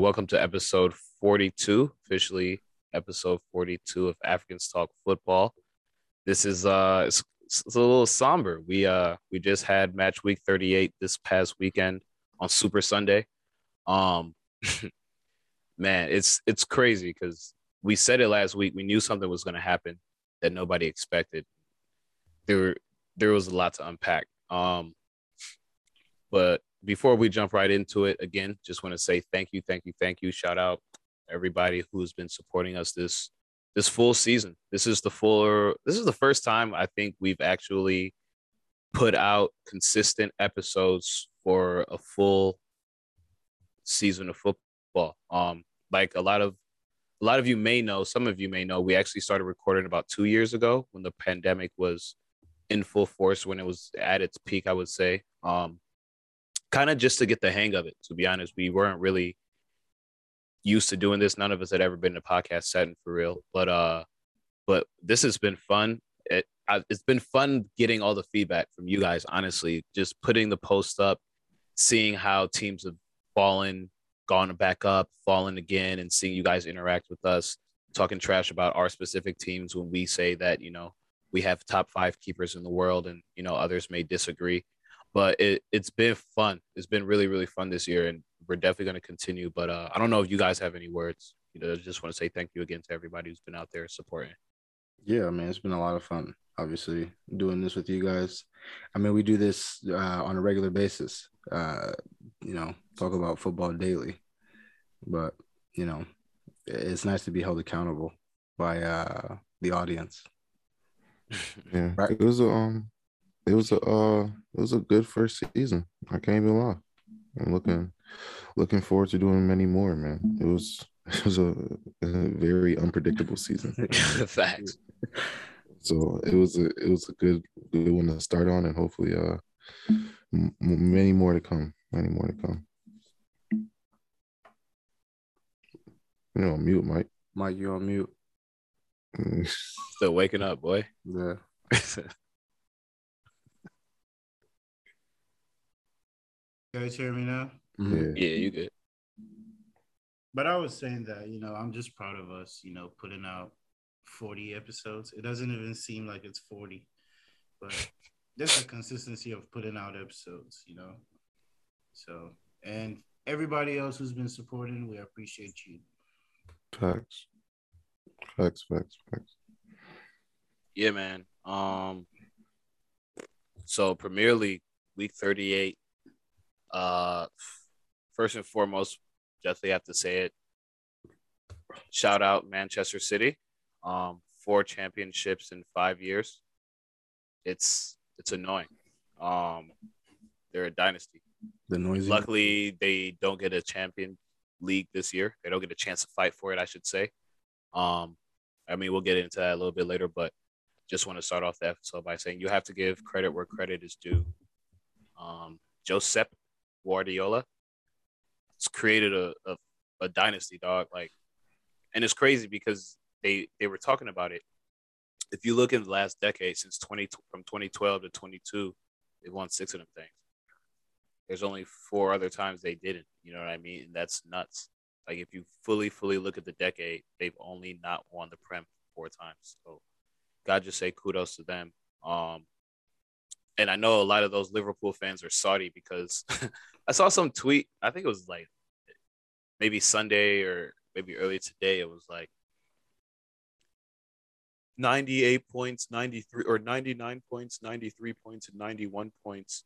welcome to episode 42, officially episode 42 of Africans Talk Football. This is uh it's, it's a little somber. We uh we just had match week 38 this past weekend on Super Sunday. Um man, it's it's crazy cuz we said it last week. We knew something was going to happen that nobody expected. There there was a lot to unpack. Um but before we jump right into it, again, just want to say thank you, thank you, thank you. Shout out everybody who's been supporting us this this full season. This is the full this is the first time I think we've actually put out consistent episodes for a full season of football. Um like a lot of a lot of you may know, some of you may know, we actually started recording about 2 years ago when the pandemic was in full force when it was at its peak, I would say. Um kind of just to get the hang of it. To be honest, we weren't really used to doing this. None of us had ever been in a podcast setting for real, but uh, but this has been fun. It I, it's been fun getting all the feedback from you guys. Honestly, just putting the post up, seeing how teams have fallen, gone back up, fallen again, and seeing you guys interact with us, talking trash about our specific teams when we say that you know we have top five keepers in the world, and you know others may disagree but it, it's been fun. It's been really, really fun this year, and we're definitely going to continue. But uh, I don't know if you guys have any words. You know, I just want to say thank you again to everybody who's been out there supporting. Yeah, man, it's been a lot of fun. Obviously, doing this with you guys. I mean, we do this uh, on a regular basis. Uh, you know, talk about football daily, but you know, it's nice to be held accountable by uh, the audience. Yeah, right. It was um, it was a uh, it was a good first season. I can't even lie. I'm looking looking forward to doing many more, man. It was it was a, a very unpredictable season. Facts. So it was a it was a good good one to start on, and hopefully, uh, m- many more to come. Many more to come. You know, mute, Mike. Mike, you on mute? Still waking up, boy. Yeah. You guys hear me now? Yeah. yeah, you good. But I was saying that, you know, I'm just proud of us, you know, putting out 40 episodes. It doesn't even seem like it's 40, but there's a consistency of putting out episodes, you know. So, and everybody else who's been supporting, we appreciate you. Facts. Facts, facts, facts. Yeah, man. Um so Premier League week 38 uh, first and foremost, definitely have to say it. Shout out Manchester City, um, four championships in five years. It's it's annoying. Um, they're a dynasty. The noisy. Luckily, they don't get a champion league this year. They don't get a chance to fight for it, I should say. Um, I mean, we'll get into that a little bit later, but just want to start off the episode by saying you have to give credit where credit is due. Um, Josep Guardiola. It's created a, a, a dynasty, dog. Like, and it's crazy because they they were talking about it. If you look in the last decade, since twenty from twenty twelve to twenty two, they won six of them things. There's only four other times they didn't. You know what I mean? And that's nuts. Like if you fully, fully look at the decade, they've only not won the Prem four times. So, God just say kudos to them. Um, and I know a lot of those Liverpool fans are Saudi because I saw some tweet. I think it was like maybe Sunday or maybe early today. It was like 98 points, 93 or 99 points, 93 points, and 91 points,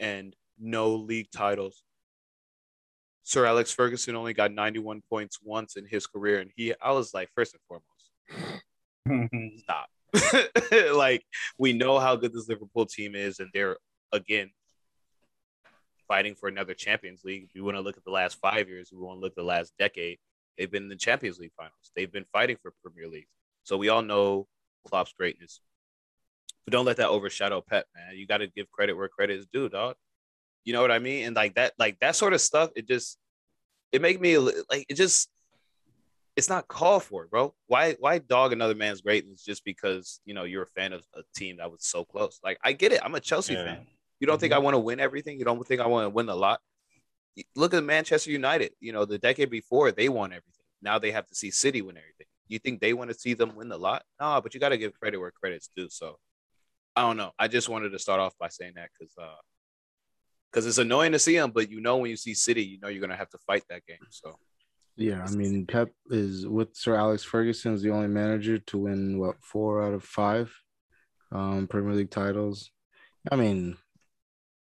and no league titles. Sir Alex Ferguson only got 91 points once in his career. And he, I was like, first and foremost, stop. like, we know how good this Liverpool team is, and they're, again, fighting for another Champions League. If you want to look at the last five years, we want to look at the last decade. They've been in the Champions League finals. They've been fighting for Premier League. So we all know Klopp's greatness. But don't let that overshadow Pep, man. You got to give credit where credit is due, dog. You know what I mean? And like that, like that sort of stuff, it just it make me like it just it's not called for, bro. Why why dog another man's greatness just because you know you're a fan of a team that was so close? Like I get it. I'm a Chelsea yeah. fan. You don't think I want to win everything? You don't think I want to win a lot? look at Manchester United. You know, the decade before they won everything. Now they have to see City win everything. You think they want to see them win the lot? No, but you got to give credit where credit's due. So I don't know. I just wanted to start off by saying that because uh, because it's annoying to see them, but you know when you see City, you know you're gonna have to fight that game. So yeah, I mean Pep is with Sir Alex Ferguson is the only manager to win what four out of five um, Premier League titles. I mean,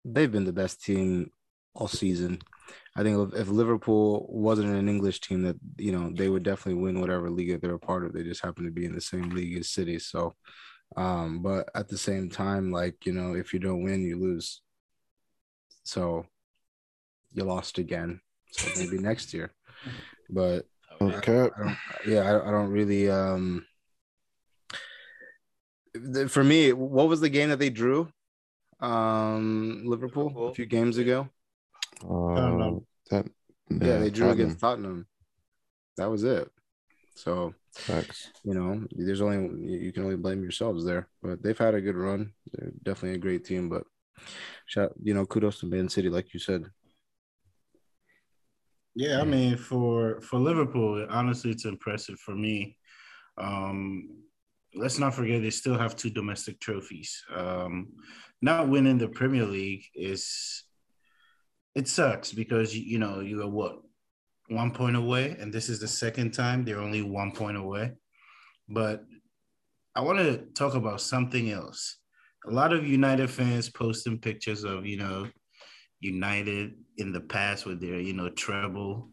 they've been the best team all season. I think if Liverpool wasn't an English team, that you know they would definitely win whatever league they're a part of. They just happen to be in the same league as City. So, um, but at the same time, like you know, if you don't win, you lose. So, you lost again. So maybe next year. But okay, I, I yeah, I, I don't really. Um, for me, what was the game that they drew? Um, Liverpool, Liverpool. a few games ago. Uh, that, yeah, they drew Tottenham. against Tottenham. That was it. So, Facts. you know, there's only you can only blame yourselves there. But they've had a good run. They're definitely a great team. But, shout, you know, kudos to Man City, like you said. Yeah, I mean, for for Liverpool, honestly, it's impressive for me. Um, let's not forget they still have two domestic trophies. Um, not winning the Premier League is it sucks because you know you are what one point away, and this is the second time they're only one point away. But I want to talk about something else. A lot of United fans posting pictures of you know United in the past with their you know treble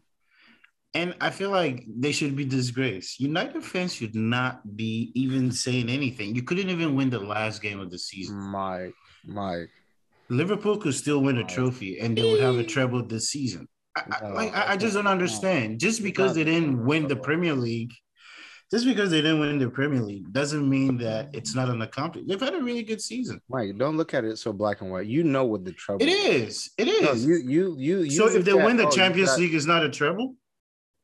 and I feel like they should be disgraced. United fans should not be even saying anything. You couldn't even win the last game of the season. Mike, Mike. Liverpool could still win a trophy and they would have a treble this season. I, no, like, I, I just don't understand. Just because they didn't win the Premier League, just because they didn't win the Premier League doesn't mean that it's not an accomplishment. They've had a really good season. Mike, don't look at it so black and white. You know what the trouble. It is. It is. No, you, you, you, you. So if they win the oh, Champions League, is not a treble.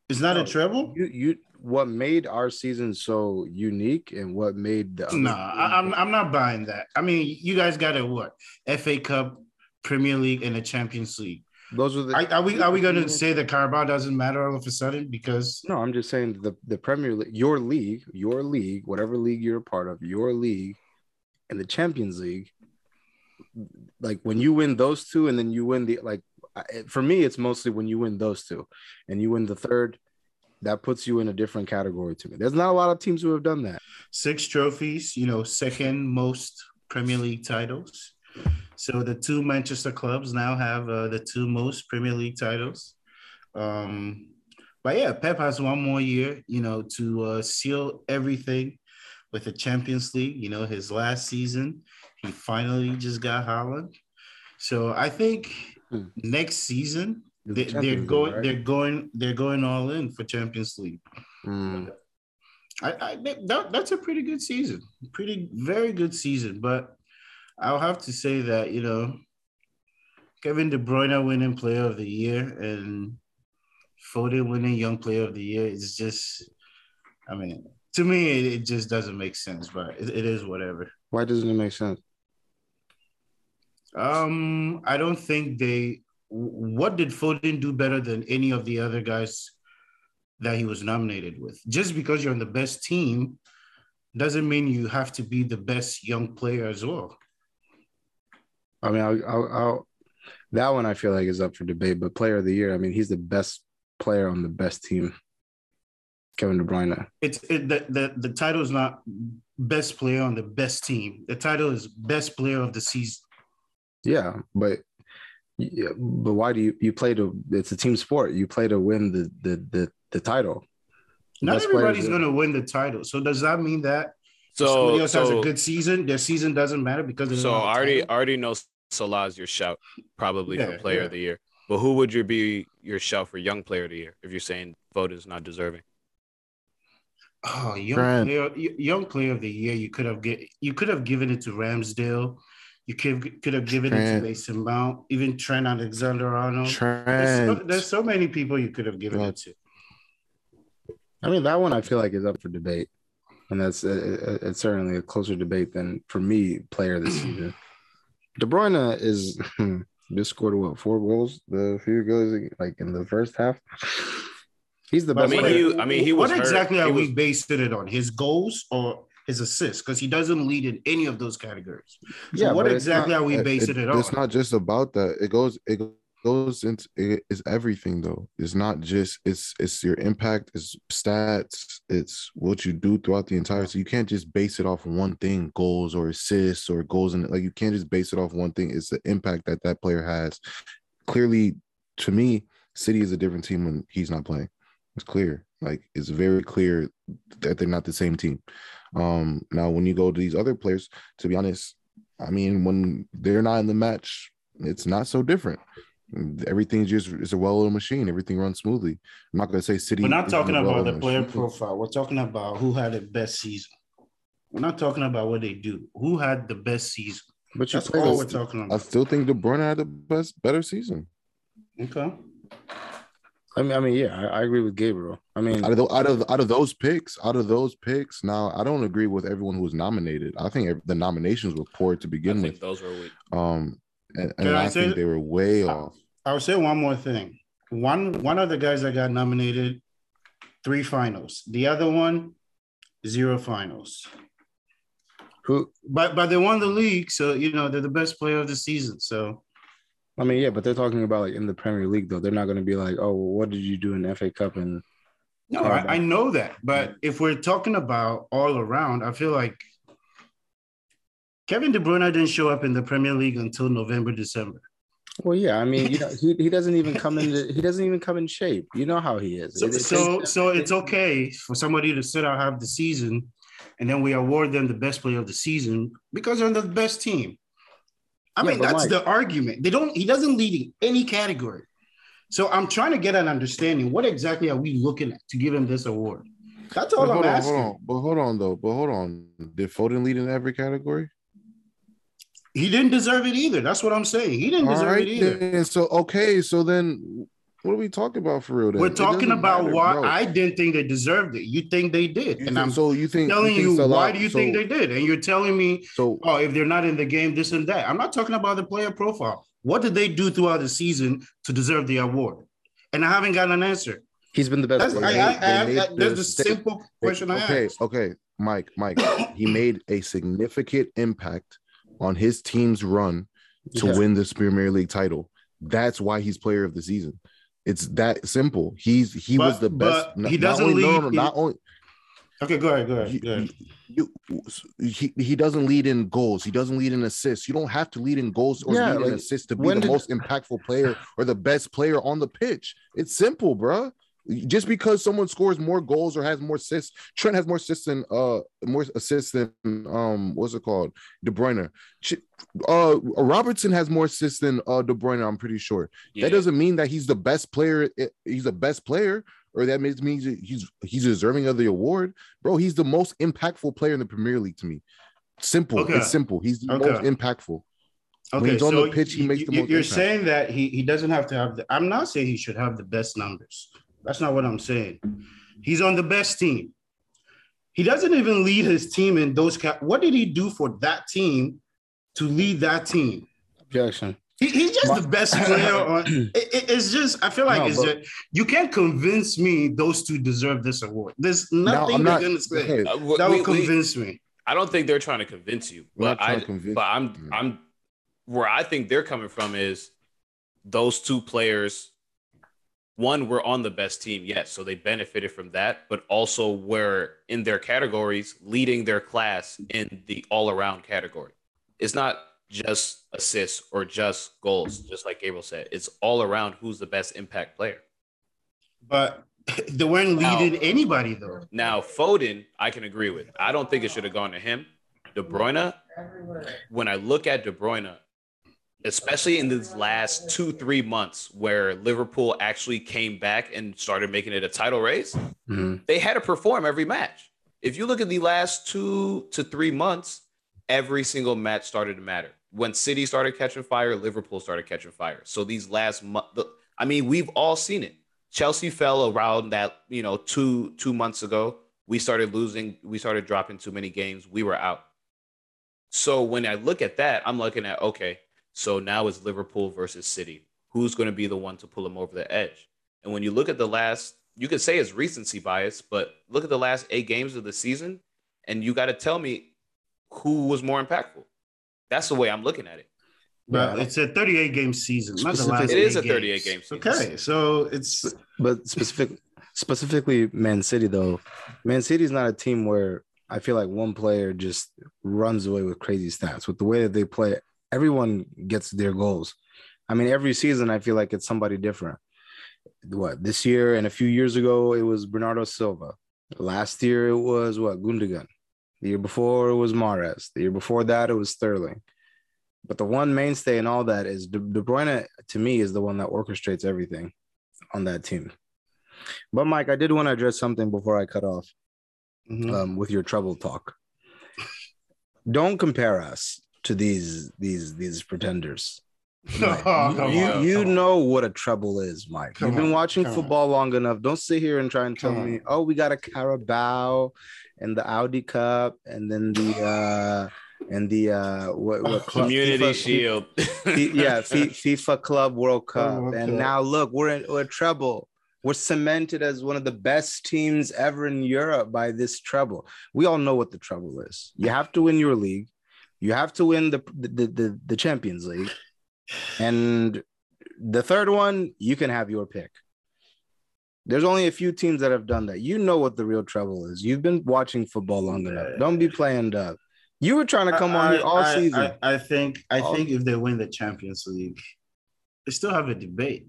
It's not no, a treble. You, you. What made our season so unique, and what made the no, I, I'm I'm not buying that. I mean, you guys got a what? FA Cup, Premier League, and the Champions League. Those are the. Are, are we are we going to say that Carabao doesn't matter all of a sudden because? No, I'm just saying the the Premier League, your league, your league, whatever league you're a part of, your league, and the Champions League. Like when you win those two, and then you win the like for me, it's mostly when you win those two, and you win the third, that puts you in a different category to me. There's not a lot of teams who have done that. Six trophies, you know, second most Premier League titles. So the two Manchester clubs now have uh, the two most Premier League titles. Um, but yeah, Pep has one more year, you know, to uh, seal everything with the Champions League. You know, his last season, he finally just got Haaland. So I think hmm. next season they, are going. Right? They're going. They're going all in for Champions League. Hmm. I, I that, that's a pretty good season. Pretty very good season. But I'll have to say that you know, Kevin De Bruyne winning Player of the Year and Foden winning Young Player of the Year is just. I mean, to me, it, it just doesn't make sense. But it, it is whatever. Why doesn't it make sense? Um, I don't think they. What did Foden do better than any of the other guys that he was nominated with? Just because you're on the best team doesn't mean you have to be the best young player as well. I mean, I'll, I'll, I'll, that one I feel like is up for debate. But player of the year, I mean, he's the best player on the best team. Kevin De Bruyne. It's it, the, the the title is not best player on the best team. The title is best player of the season. Yeah, but yeah, but why do you you play to? It's a team sport. You play to win the the the, the title. Not everybody's going to win the title. So does that mean that so somebody else so, has a good season? Their season doesn't matter because so I already already know Salah's your shout probably yeah, for Player yeah. of the Year. But who would you be your shout for Young Player of the Year if you're saying vote is not deserving? Oh, young player, young player of the year. You could have get you could have given it to Ramsdale. You could could have given Trent. it to Mason Mount, even Trent Alexander Arnold. Trent. There's so, there's so many people you could have given it to. I mean, that one I feel like is up for debate, and that's uh, uh, uh, it's certainly a closer debate than for me player this season. De Bruyne is Just scored what four goals? The few goals like in the first half. He's the best. I mean, he, I mean, he was what hurt. exactly are He we was- basing it on? His goals or his assists? Because he doesn't lead in any of those categories. So Yeah, what exactly not- are we It- basing it, on? It's not just about that. It goes. It goes into. It's everything though. It's not just. It's it's your impact. It's stats. It's what you do throughout the entire. So you can't just base it off one thing, goals or assists or goals, and like you can't just base it off one thing. It's the impact that that player has. Clearly, to me, City is a different team when he's not playing. It's clear. Like it's very clear that they're not the same team. Um, now, when you go to these other players, to be honest, I mean, when they're not in the match, it's not so different. Everything's just it's a well-oiled machine. Everything runs smoothly. I'm not gonna say City. We're not talking about the player machine. profile. We're talking about who had the best season. We're not talking about what they do. Who had the best season? But That's all this- we're talking I still think De Bruyne had the best, better season. Okay. I mean, I mean, yeah, I, I agree with Gabriel. I mean, Out of the, out of out of those picks, out of those picks, now I don't agree with everyone who was nominated. I think the nominations were poor to I begin think with. those were weak. Um, and, and I I, say- think they were way off. I'll say one more thing. One one of the guys that got nominated, three finals. The other one, zero finals. who? But but they won the league, so you know they're the best player of the season. So I mean, yeah, but they're talking about like in the Premier League though. They're not going to be like, oh, well, what did you do in the FA Cup and no, I, I know that. But if we're talking about all around, I feel like Kevin De Bruyne didn't show up in the Premier League until November, December. Well, yeah, I mean, you know, he, he doesn't even come in. The, he doesn't even come in shape. You know how he is. So, It- it so, takes- so it's okay for somebody to sit out half the season, and then we award them the best player of the season because they're on the best team. I Yeah, mean, that's Mike- the argument. They don't. He doesn't lead in any category. So I'm trying to get an understanding. What exactly are we looking at to give him this award? That's all But I'm hold on, asking. hold on, but hold on though. But hold on. Did Foden lead in every category? He didn't deserve it either. That's what I'm saying. He didn't All deserve right, it either. then. So okay, so then what are we talking about for real? Then? We're talking about matter, why bro. I didn't think they deserved it. You think they did, You and think- I'm so you think telling think you Salah- why do you think they did, and you're telling me So oh, if they're not in the game, this and that. I'm not talking about the player profile. What did they do throughout the season to deserve the award? And I haven't gotten an answer. he's been the best. That's, player. I, they- I, they I, made I, the there's a simple question I okay, asked. okay, Mike, Mike, he made a significant impact on his team's run to Yeah. win this Premier League title. That's why he's player of the season. It's that simple. He's he was But- the best. he doesn't only, no, lead no, in- not only Okay, go ahead, go ahead. Go ahead. you, he, he doesn't lead in goals. He doesn't lead in assists. You don't have to lead in goals or Yeah, lead in assists to be the did- most impactful player or the best player on the pitch. It's simple, bruh. Just because someone scores more goals or has more assists, Trent has more assists than uh more assists than um what's it called De Bruyne. Uh, Robertson has more assists than uh De Bruyne. I'm pretty sure. Yeah. That doesn't mean that he's the best player. eh, He's the best player, or that means he's he's deserving of the award, bro. He's the most impactful player in the Premier League to me. Simple. Okay. It's simple. He's the Okay. most impactful. When Okay, he's on so the pitch, he you- makes the you- most You're impact. saying that he, he doesn't have to have the. I'm not saying he should have the best numbers. That's not what I'm saying. He's on the best team. He doesn't even lead his team in those. Ca- what did he do for that team to lead that team? Objection. He, he's just the best player. On, it- it- it's just I feel like No, it's but- just, you can't convince me those two deserve this award. There's nothing I'm they're not. gonna say okay, Uh, we- that we- will we- convince me. I don't think they're trying to convince you, We're but I, to convince but you. I'm, Mm. I'm, where I think they're coming from is those two players. One were on the best team, yes, so they benefited from that, but also were in their categories leading their class in the all-around category. It's not just assists or just goals, just like Gabriel said. It's all around who's the best impact player. But they weren't Now- leading anybody though. Now, Foden, I can agree with. I don't think it should have gone to him. De Bruyne, when I look at De Bruyne, especially in these last two, three months where Liverpool actually came back and started making it a title race, Mhm. they had to perform every match. If you look at the last two to three months, every single match started to matter. When City started catching fire, Liverpool started catching fire. So these last month, I mean, we've all seen it. Chelsea fell around that, you know, two two months ago. We started losing. We started dropping too many games. We were out. So when I look at that, I'm looking at okay. So now it's Liverpool versus City. Who's going to be the one to pull them over the edge? And when you look at the last, you could say it's recency bias, but look at the last eight games of the season, and you got to tell me who was more impactful. That's the way I'm looking at it. But yeah. it's a 38 game season. Not the last it is a 38 game season. Okay, so it's but specific specifically Man City though. Man City is not a team where I feel like one player just runs away with crazy stats. With the way that they play, everyone gets their goals. I mean, every season I feel like it's somebody different. What this year and a few years ago it was Bernardo Silva. Last year it was what Gundogan. The year before it was Mahrez. The year before that it was Sterling. But the one mainstay in all that is De, De Bruyne. To me, is the one that orchestrates everything on that team. But Mike, I did want to address something before I cut off mm-hmm. um, with your trouble talk. Don't compare us to these these these pretenders. oh, you on, you know what a trouble is, Mike. Come You've been on, watching football on. long enough. Don't sit here and try and tell me, oh, we got a Carabao and the Audi Cup and then the uh and the uh what, what club? community FIFA, shield yeah FIFA Club World Cup oh, and now look we're in we're treble we're cemented as one of the best teams ever in Europe by this treble we all know what the trouble is you have to win your league you have to win the the, the, the Champions League and the third one you can have your pick there's only a few teams that have done that. You know what the real trouble is. You've been watching football long enough. Don't be playing up. You were trying to come I, on here all I, season. I, I think I all think if they win the Champions League, they still have a debate.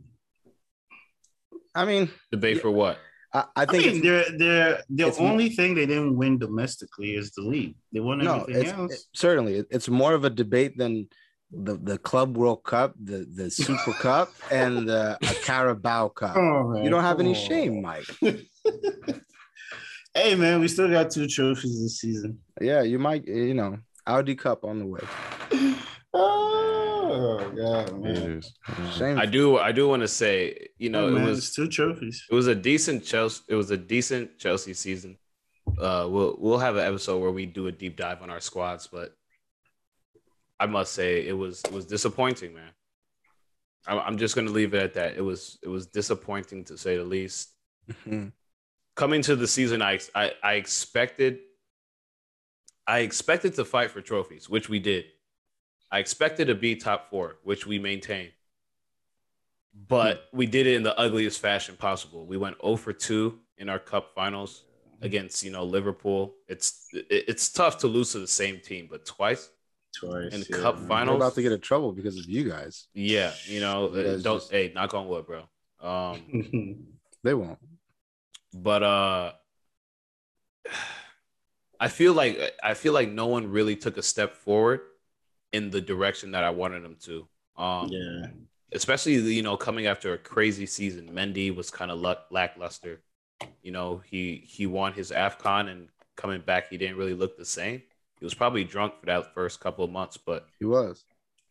I mean, debate yeah, for what? I, I think I mean, they're, they're, the only thing they didn't win domestically is the league. They won no, everything else. It, certainly, it's more of a debate than the, the Club World Cup, the, the Super Cup, and the Carabao Cup. Oh, man, you don't have any shame, Mike. hey man, we still got two trophies this season. Yeah, you might, you know, Audi Cup on the way. Ah. Oh god, man. Shame. I do, I do want to say, you know, oh, it was two trophies. It was a decent Chelsea. It was a decent Chelsea season. Uh, we'll we'll have an episode where we do a deep dive on our squads, but I must say it was it was disappointing, man. I'm just going to leave it at that. It was it was disappointing to say the least. Mm-hmm coming to the season, I, I I expected I expected to fight for trophies, which we did. I expected to be top four, which we maintained. But hmm. we did it in the ugliest fashion possible. We went 0 for 2 in our cup finals against, you know, Liverpool. It's it's tough to lose to the same team, but twice. Twice in yeah. cup finals. We're about to get in trouble because of you guys. Yeah, you know, you don't just... hey, knock on wood, bro. Um they won't. But uh I feel like I feel like no one really took a step forward in the direction that I wanted them to. Um yeah. Especially you know coming after a crazy season, Mendy was kind of lackluster. You know, he he won his Afcon and coming back, he didn't really look the same. He was probably drunk for that first couple of months, but he was.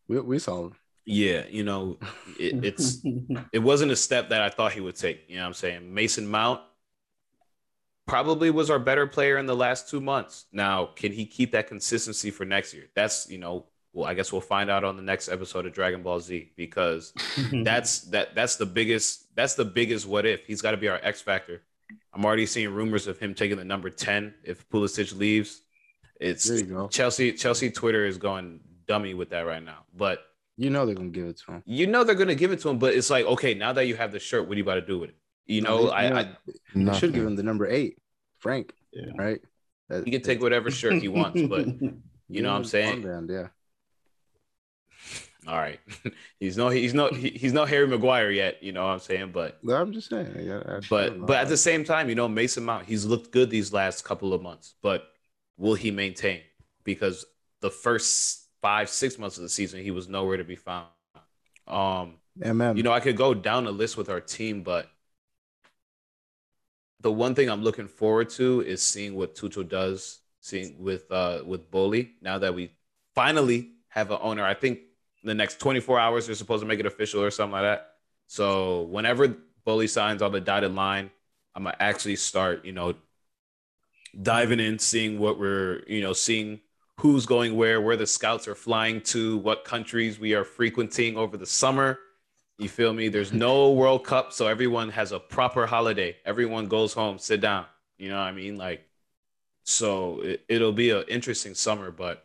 We we saw him. Yeah, you know, it, it's it wasn't a step that I thought he would take. You know, what I'm saying Mason Mount probably was our better player in the last two months. Now, can he keep that consistency for next year? That's you know, well, I guess we'll find out on the next episode of Dragon Ball Z because that's that that's the biggest that's the biggest what if. He's got to be our X factor. I'm already seeing rumors of him taking the number 10 if Pulisic leaves. It's Chelsea Chelsea Twitter is going dummy with that right now. But you know they're gonna give it to him. You know they're gonna give it to him, but it's like, okay, now that you have the shirt, what are you about to do with it? You know, no, they, I, you I should give him the number eight, Frank. Yeah. Right. That, he can take whatever shirt he wants, but you know what I'm saying? Band, yeah. All right, he's no he's no he's no Harry Maguire yet. You know what I'm saying? But no, I'm just saying. Yeah, but but at the same time, you know, Mason Mount, he's looked good these last couple of months, but will he maintain? Because the first five six months of the season, he was nowhere to be found. Um, MM. you know, I could go down a list with our team, but the one thing I'm looking forward to is seeing what Tuchel does, seeing with uh with Boehly. Now that we finally have an owner, I think the next 24 hours they're supposed to make it official or something like that. So whenever Boehly signs on the dotted line, I'm gonna actually start, you know, diving in, seeing what we're, you know, seeing who's going where, where the scouts are flying to, what countries we are frequenting over the summer. You feel me? There's no World Cup, so everyone has a proper holiday. Everyone goes home, sit down. You know what I mean? Like, so it, will be an interesting summer. But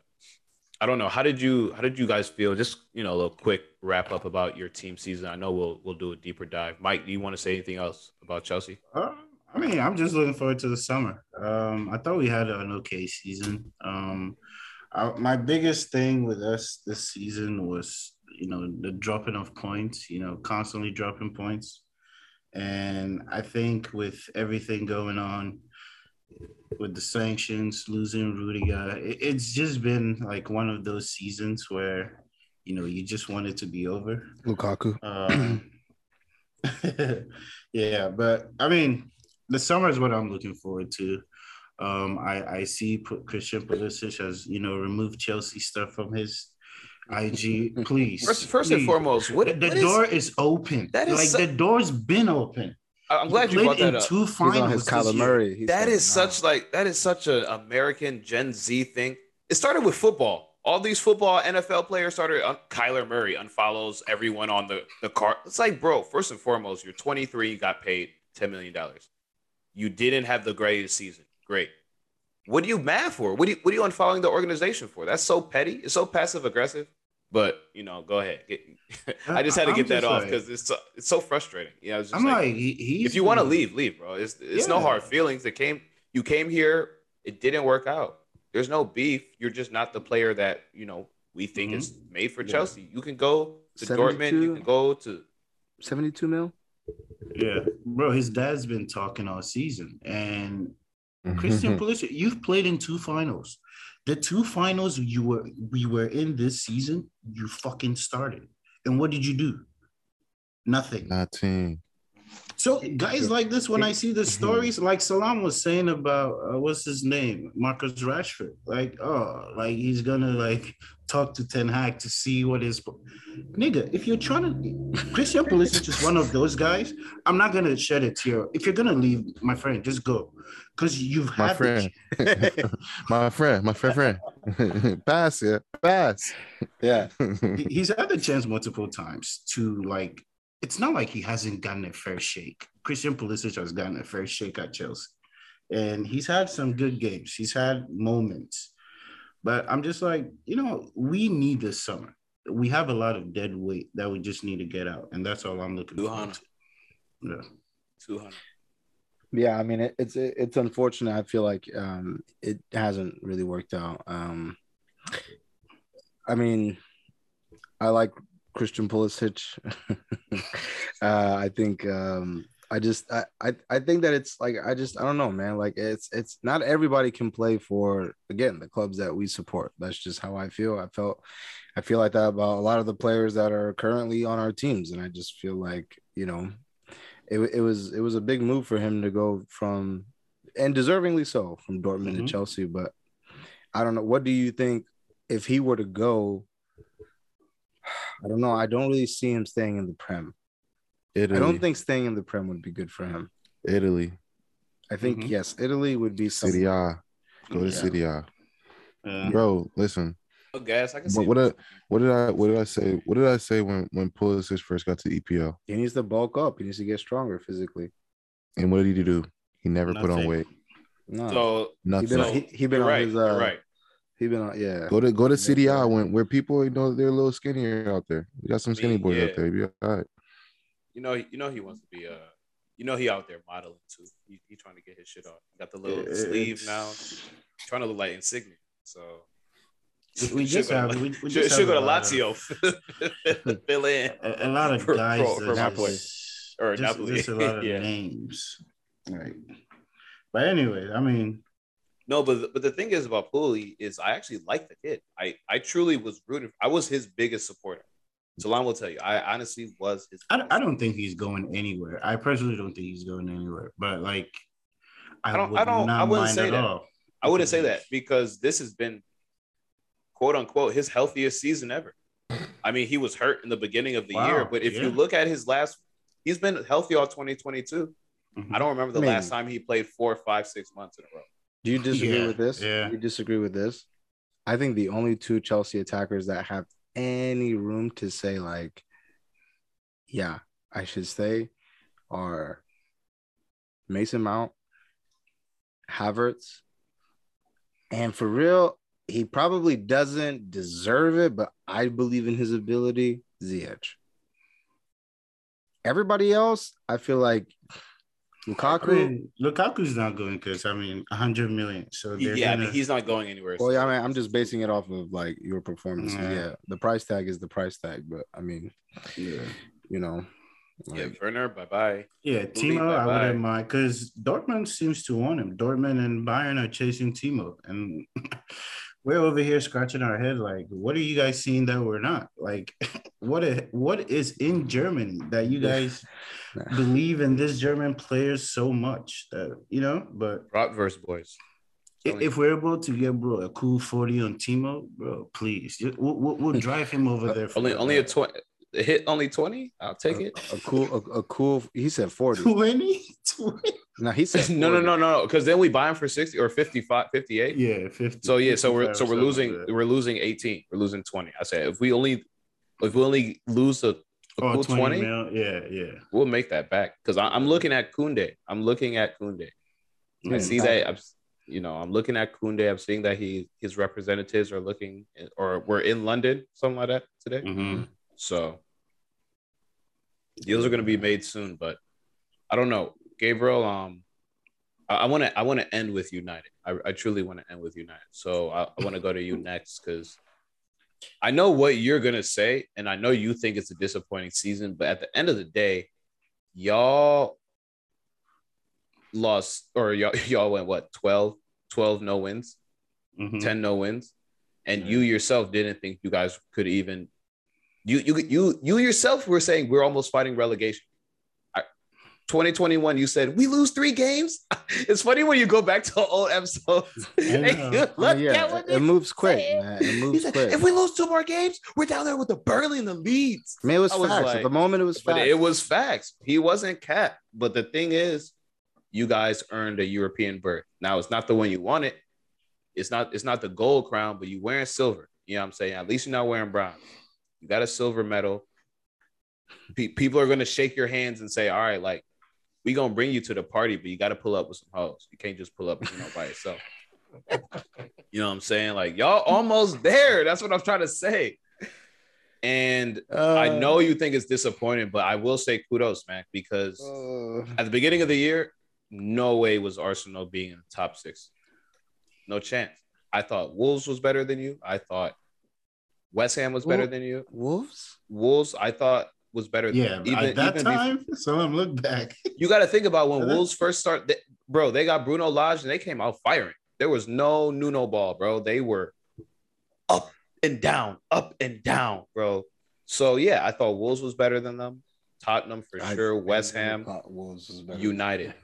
I don't know. How did you How did you guys feel? Just you know, a little quick wrap up about your team season. I know we'll we'll do a deeper dive. Mike, do you want to say anything else about Chelsea? Uh, I mean, I'm just looking forward to the summer. Um, I thought we had an okay season. Um, I, my biggest thing with us this season was you know the dropping of points you know constantly dropping points and i think with everything going on with the sanctions losing rudiger it, it's just been like one of those seasons where you know you just want it to be over lukaku um, yeah but i mean the summer is what i'm looking forward to um, I, I see Christian Pulisic has you know removed Chelsea stuff from his IG, please. First, first please. and foremost, what the, the door is, is, open. That is like so, the door's been open. I'm glad you brought that up. Two finals He's on his Kyler Murray. He's that is such like that is such an American Gen Z thing. It started with football. All these football NFL players started. Uh, Kyler Murray unfollows everyone on the the car. It's like, bro. First and foremost, you're 23. You got paid 10 million dollars. You didn't have the greatest season. Great. What are you mad for? What are you, what are you unfollowing the organization for? That's so petty. It's so passive aggressive. But you know, go ahead. I just had to get that off because like, it's so, it's so frustrating. Yeah, I am like, like he, if you want to leave, leave, bro. It's it's yeah. no hard feelings. It came, you came here, it didn't work out. There's no beef. You're just not the player that you know we think mm-hmm. is made for yeah. Chelsea. You can go to Dortmund. You can go to 72 mil. Yeah, bro. His dad's been talking all season, and Christian Pulisic, you've played in two finals. The two finals you were we were in this season, you fucking started. And what did you do? Nothing. Nothing. So guys like this, when I see the stories, like Salam was saying about uh, what's his name, Marcus Rashford, like oh, like he's gonna like talk to Ten Hag to see what is, nigga. If you're trying to, Christian Pulisic is one of those guys. I'm not gonna shed a tear. If you're gonna leave, my friend, just go, because you've had. my friend, my friend, my friend, friend, pass yeah, pass, yeah. he's had the chance multiple times to like it's not like he hasn't gotten a fair shake. Christian Pulisic has gotten a fair shake at Chelsea, and he's had some good games. He's had moments, but I'm just like, you know, we need this summer. We have a lot of dead weight that we just need to get out, and that's all I'm looking for. Yeah, two hundred. Yeah, I mean it, it's it, it's unfortunate. I feel like um, it hasn't really worked out. Um, I mean, I like Christian Pulisic. uh, I think um, I just I, I I think that it's like I just I don't know, man. Like it's it's not everybody can play for again the clubs that we support. That's just how I feel. I felt I feel like that about a lot of the players that are currently on our teams, and I just feel like you know, it it was it was a big move for him to go from and deservingly so from Dortmund mm-hmm. to Chelsea. But I don't know. What do you think if he were to go? I don't know. I don't really see him staying in the Prem. Italy. I don't think staying in the Prem would be good for him. Italy. I think mm-hmm. yes, Italy would be Serie A. Go to yeah. Serie A. Uh, Bro, listen. Oh, gas. I can what, what, did, what did I what did I say? What did I say when when Pulisic first got to EPL? He needs to bulk up. He needs to get stronger physically. And what did he do? He never Nothing. put on weight. No, so nothing. He been, he, he been on right. his uh, right. He been on, yeah. Go to go to City I went where people you know they're a little skinnier out there. We got some skinny boys yeah. out there. Be all right. You know, you know he wants to be uh you know he out there modeling too. He, he trying to get his shit off. He got the little it's... sleeve now. Trying to look like Insigne. So we just have we, we just should, go to Lazio fill in a, a, lot of guys for, for, or just, Napoli. Just a lot of yeah. names, right? But anyway, I mean, no, but but the thing is about Pooley is I actually like the kid. I I truly was rooting. I was his biggest supporter. Salon will tell you, I honestly was his. I, I don't think he's going anywhere. I personally don't think he's going anywhere. But like, I, I don't. I don't. I wouldn't say that. All. I wouldn't say that because this has been, quote unquote, his healthiest season ever. I mean, he was hurt in the beginning of the wow, year, but if yeah. you look at his last, he's been healthy all 2022. Mm-hmm. I don't remember the I mean, last time he played four, five, six months in a row. Do you disagree yeah, with this? Yeah. Do you disagree with this? I think the only two Chelsea attackers that have any room to say like, yeah, I should stay, are Mason Mount, Havertz, and for real, he probably doesn't deserve it, but I believe in his ability. Ziyech. Everybody else, I feel like Lukaku. I mean, Lukaku's not going because I mean, 100 million. So yeah, gonna... I mean, he's not going anywhere. Well, yeah, I mean, I'm just basing it off of like your performance. Yeah. yeah, the price tag is the price tag, but I mean, yeah, you know. Like, yeah, Werner, bye bye. Yeah, Timo, I wouldn't mind because Dortmund seems to want him. Dortmund and Bayern are chasing Timo, and we're over here scratching our head like, what are you guys seeing that we're not? Like, what a, what is in Germany that you guys believe in this German players so much that you know? But Bratwurst boys. If we're able to get bro a cool forty on Timo, bro, please, we'll, we'll, we'll drive him over there. only only a twenty hit only 20 i'll take it a, cool a, a, cool he said 40 20 20 no he said 40. no no no no because then we buy him for 60 or 55 58 yeah 50 so yeah so we're so we're losing we're losing 18 we're losing 20 i said if we only if we only lose a, a oh, cool 20, 20 yeah yeah. we'll make that back because i'm looking at Koundé i'm looking at Koundé i see that I'm, you know i'm looking at Koundé i'm seeing that he his representatives are looking or we're in london something like that today. Mm-hmm. So deals are going to be made soon, but I don't know, Gabriel. Um, I want to I want to end with United. I, I truly want to end with United. So I, I want to go to you next because I know what you're gonna say, and I know you think it's a disappointing season. But at the end of the day, y'all lost or y'all y'all went what 12 12 no wins mm-hmm. 10 no wins and you yourself didn't think you guys could even you you you you yourself were saying we're almost fighting relegation. 2021, you said we lose three games. It's funny when you go back to old episodes. Oh, look yeah, it moves quick, man. It moves quick. If we lose two more games, we're down there with the Burnley and the Leeds. I mean, it was I facts. Was like, At the moment, it was facts. But it was facts. He wasn't cat. But the thing is, you guys earned a European berth. Now it's not the one you wanted. It's not. It's not the gold crown, but you're wearing silver. You know what I'm saying? At least you're not wearing bronze. You got a silver medal. people are gonna shake your hands and say, "All right, like we gonna bring you to the party, but you got to pull up with some hoes. You can't just pull up, you know, by yourself." you know what I'm saying? Like y'all almost there. That's what I'm trying to say. And uh, I know you think it's disappointing, but I will say kudos, Mac, because uh, at the beginning of the year, no way was Arsenal being in the top six. No chance. I thought Wolves was better than you. I thought West Ham was better than you. Wolves? Wolves, I thought was better. Yeah, even, at that even time. Before. So I'm look back. you got to think about when Wolves first start. They, bro, they got Bruno Lage and they came out firing. There was no Nuno ball, bro. They were up and down, up and down, bro. So yeah, I thought Wolves was better than them. Tottenham for I, sure. West Ham, Wolves was better. United.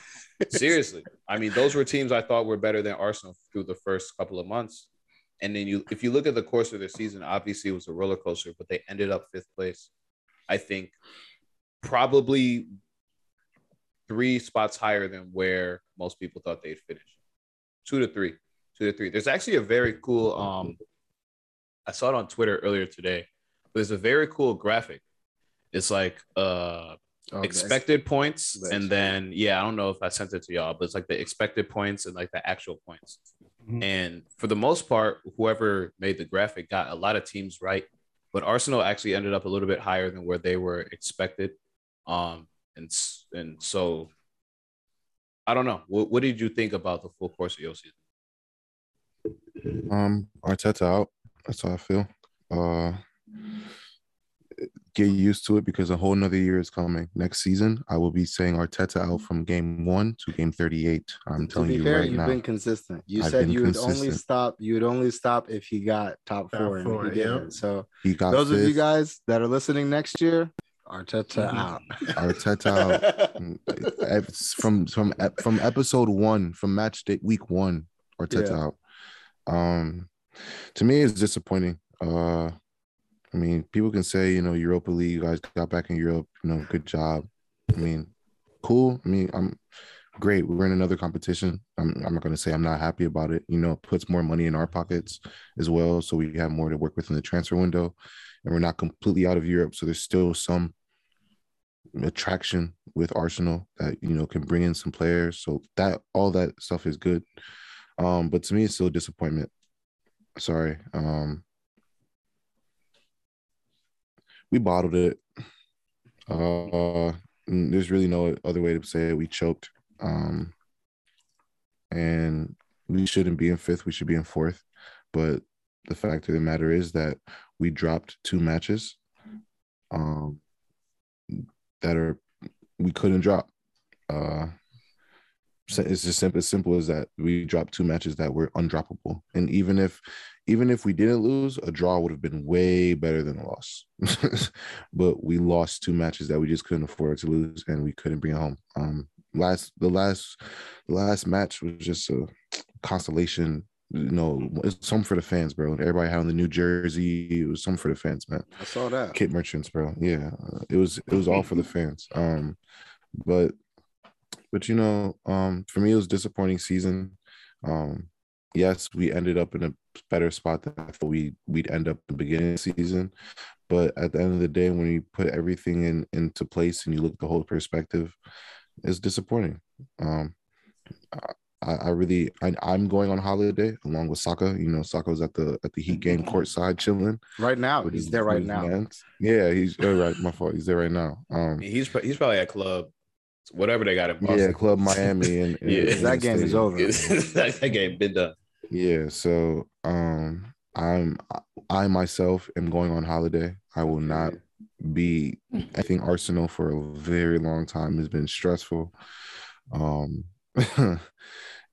Seriously, I mean, those were teams I thought were better than Arsenal through the first couple of months. And then you, if you look at the course of the season, obviously it was a roller coaster, but they ended up fifth place. I think probably three spots higher than where most people thought they'd finish. Two to three, two to three. There's actually a very cool. Um, I saw it on Twitter earlier today. But There's a very cool graphic. It's like uh oh, expected points, and then yeah, I don't know if I sent it to y'all, but it's like the expected points and like the actual points. Mm-hmm. And for the most part, whoever made the graphic got a lot of teams right, but Arsenal actually ended up a little bit higher than where they were expected. Um, and and so I don't know. What, what did you think about the full course of your season? Um, Arteta out. That's how I feel. Uh, get used to it because a whole nother year is coming. Next season, I will be saying Arteta out from game one to game 38. I'm to telling you fair, right you've now. been consistent. You I've said you would consistent. only stop, you would only stop if he got top, top four, four, and he didn't. So he got those fifth. of you guys that are listening next year, Arteta mm-hmm. out. Arteta out. from from from episode one, from match day week one, Arteta yeah. out. Um to me it's disappointing. Uh I mean, people can say, you know, Europa League, you guys got back in Europe, you know, good job. I mean, cool. I mean, I'm great. We're in another competition. I'm, I'm not going to say I'm not happy about it. You know, it puts more money in our pockets as well. So we have more to work with in the transfer window. And we're not completely out of Europe. So there's still some attraction with Arsenal that, you know, can bring in some players. So that all that stuff is good. Um, but to me, it's still a disappointment. Sorry. Um, we bottled it. Uh, there's really no other way to say it. We choked. Um, and we shouldn't be in fifth. We should be in fourth. But the fact of the matter is that we dropped two matches um, that are we couldn't drop. Uh, it's just simple, as simple as that. We dropped two matches that were undroppable, and even if even if we didn't lose, a draw would have been way better than a loss. but we lost two matches that we just couldn't afford to lose, and we couldn't bring it home. Um, last the last the last match was just a constellation. You know, it's some for the fans, bro. Everybody had on the new jersey. It was some for the fans, man. I saw that. Kit merchants, bro. Yeah, it was it was all for the fans. Um, but but you know, um, for me, it was disappointing season. Um, yes, we ended up in a better spot than I thought we we'd end up the beginning of the season. But at the end of the day, when you put everything in into place and you look at the whole perspective, it's disappointing. Um, I, I really I, am going on holiday along with Saka. You know, Saka's at the at the Heat game courtside chilling right now. He's there right now. Yeah, he's oh, right. My fault. He's there right now. Um, he's he's probably at club whatever they got in Boston. Yeah, Club Miami, and, and yeah, that game is over. that, that game been done. Yeah, so um, I'm I myself am going on holiday. I will not be. I think Arsenal for a very long time has been stressful. Um,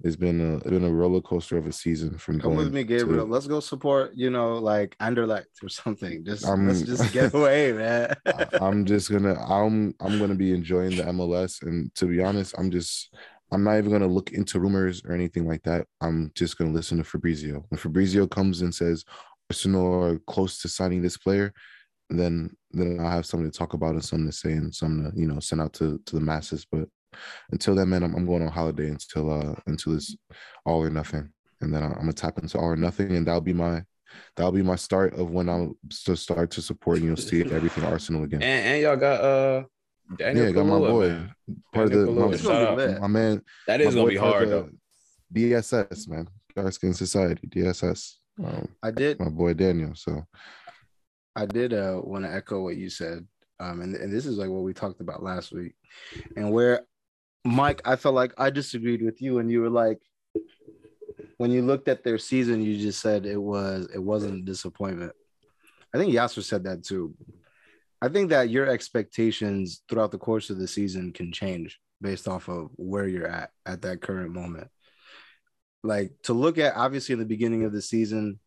it's been a it's been a roller coaster of a season from come with me, Gabriel. To, let's go support you know like Anderlecht or something. Just I'm, let's just get away, man. I'm just gonna I'm I'm gonna be enjoying the MLS, and to be honest, I'm just I'm not even gonna look into rumors or anything like that. I'm just gonna listen to Fabrizio. When Fabrizio comes and says Arsenal are close to signing this player, then then I'll have something to talk about and something to say and something to you know send out to to the masses. But until then, man, I'm, I'm going on holiday until uh until it's all or nothing, and then I'm gonna tap into all or nothing, and that'll be my that'll be my start of when I'll to start to support and you'll see everything Arsenal again. And, and y'all got uh Daniel yeah, got my boy, man. part Daniel of the my, my, man. That is gonna be hard though. DSS man, Dark Skin Society DSS. Um, I did my boy Daniel. So I did uh want to echo what you said. Um, and, and this is like what we talked about last week, and where Mike, I felt like I disagreed with you, and you were like, when you looked at their season, you just said it was it wasn't a disappointment. I think Yasser said that too. I think that your expectations throughout the course of the season can change based off of where you're at at that current moment. Like to look at obviously in the beginning of the season,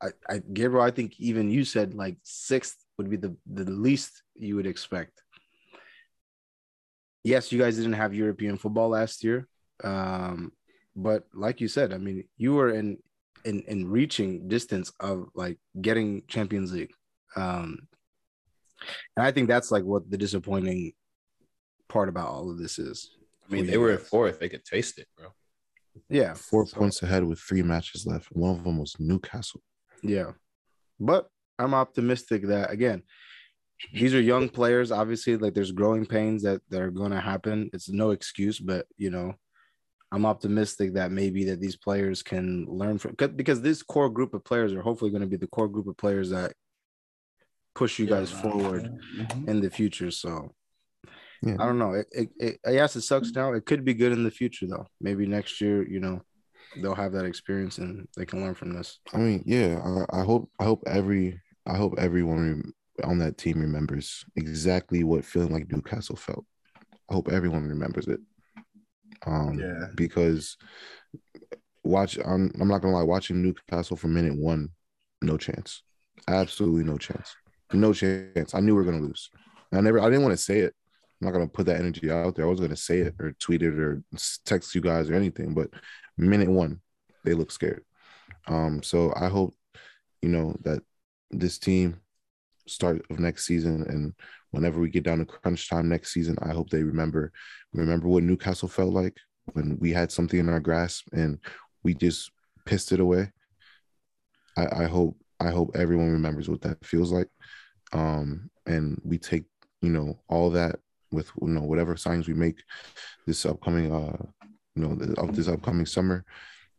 I, I Gabriel, I think even you said like sixth would be the, the least you would expect yes, you guys didn't have European football last year. Um, but like you said, I mean, you were in in in reaching distance of like getting Champions League. Um, and I think that's like what the disappointing part about all of this is. I mean, they were at fourth; they could taste it, bro. Yeah, four so. points ahead with three matches left. One of them was Newcastle. Yeah, but I'm optimistic that again, these are young players obviously like there's growing pains that that are going to happen. It's no excuse but you know i'm optimistic that maybe that these players can learn from because this core group of players are hopefully going to be the core group of players that push you guys forward mm-hmm. in the future so. Yeah. i don't know. It, it, it yes it sucks now. It could be good in the future though. Maybe next year you know they'll have that experience and they can learn from this. I mean yeah i, I hope i hope every i hope everyone on that team remembers exactly what feeling like Newcastle felt. I hope everyone remembers it. Um, yeah. Because watch, I'm, I'm not gonna lie, watching Newcastle from minute one, no chance, absolutely no chance, no chance. I knew we were gonna lose. I never, I didn't want to say it. I'm not gonna put that energy out there. I was gonna say it or tweet it or text you guys or anything. But minute one, they look scared. Um, so I hope you know that this team start of next season and whenever we get down to crunch time next season, I hope they remember remember what Newcastle felt like when we had something in our grasp and we just pissed it away. I, I hope I hope everyone remembers what that feels like. Um, and we take, you know, all that with you know whatever signs we make this upcoming uh you know this upcoming summer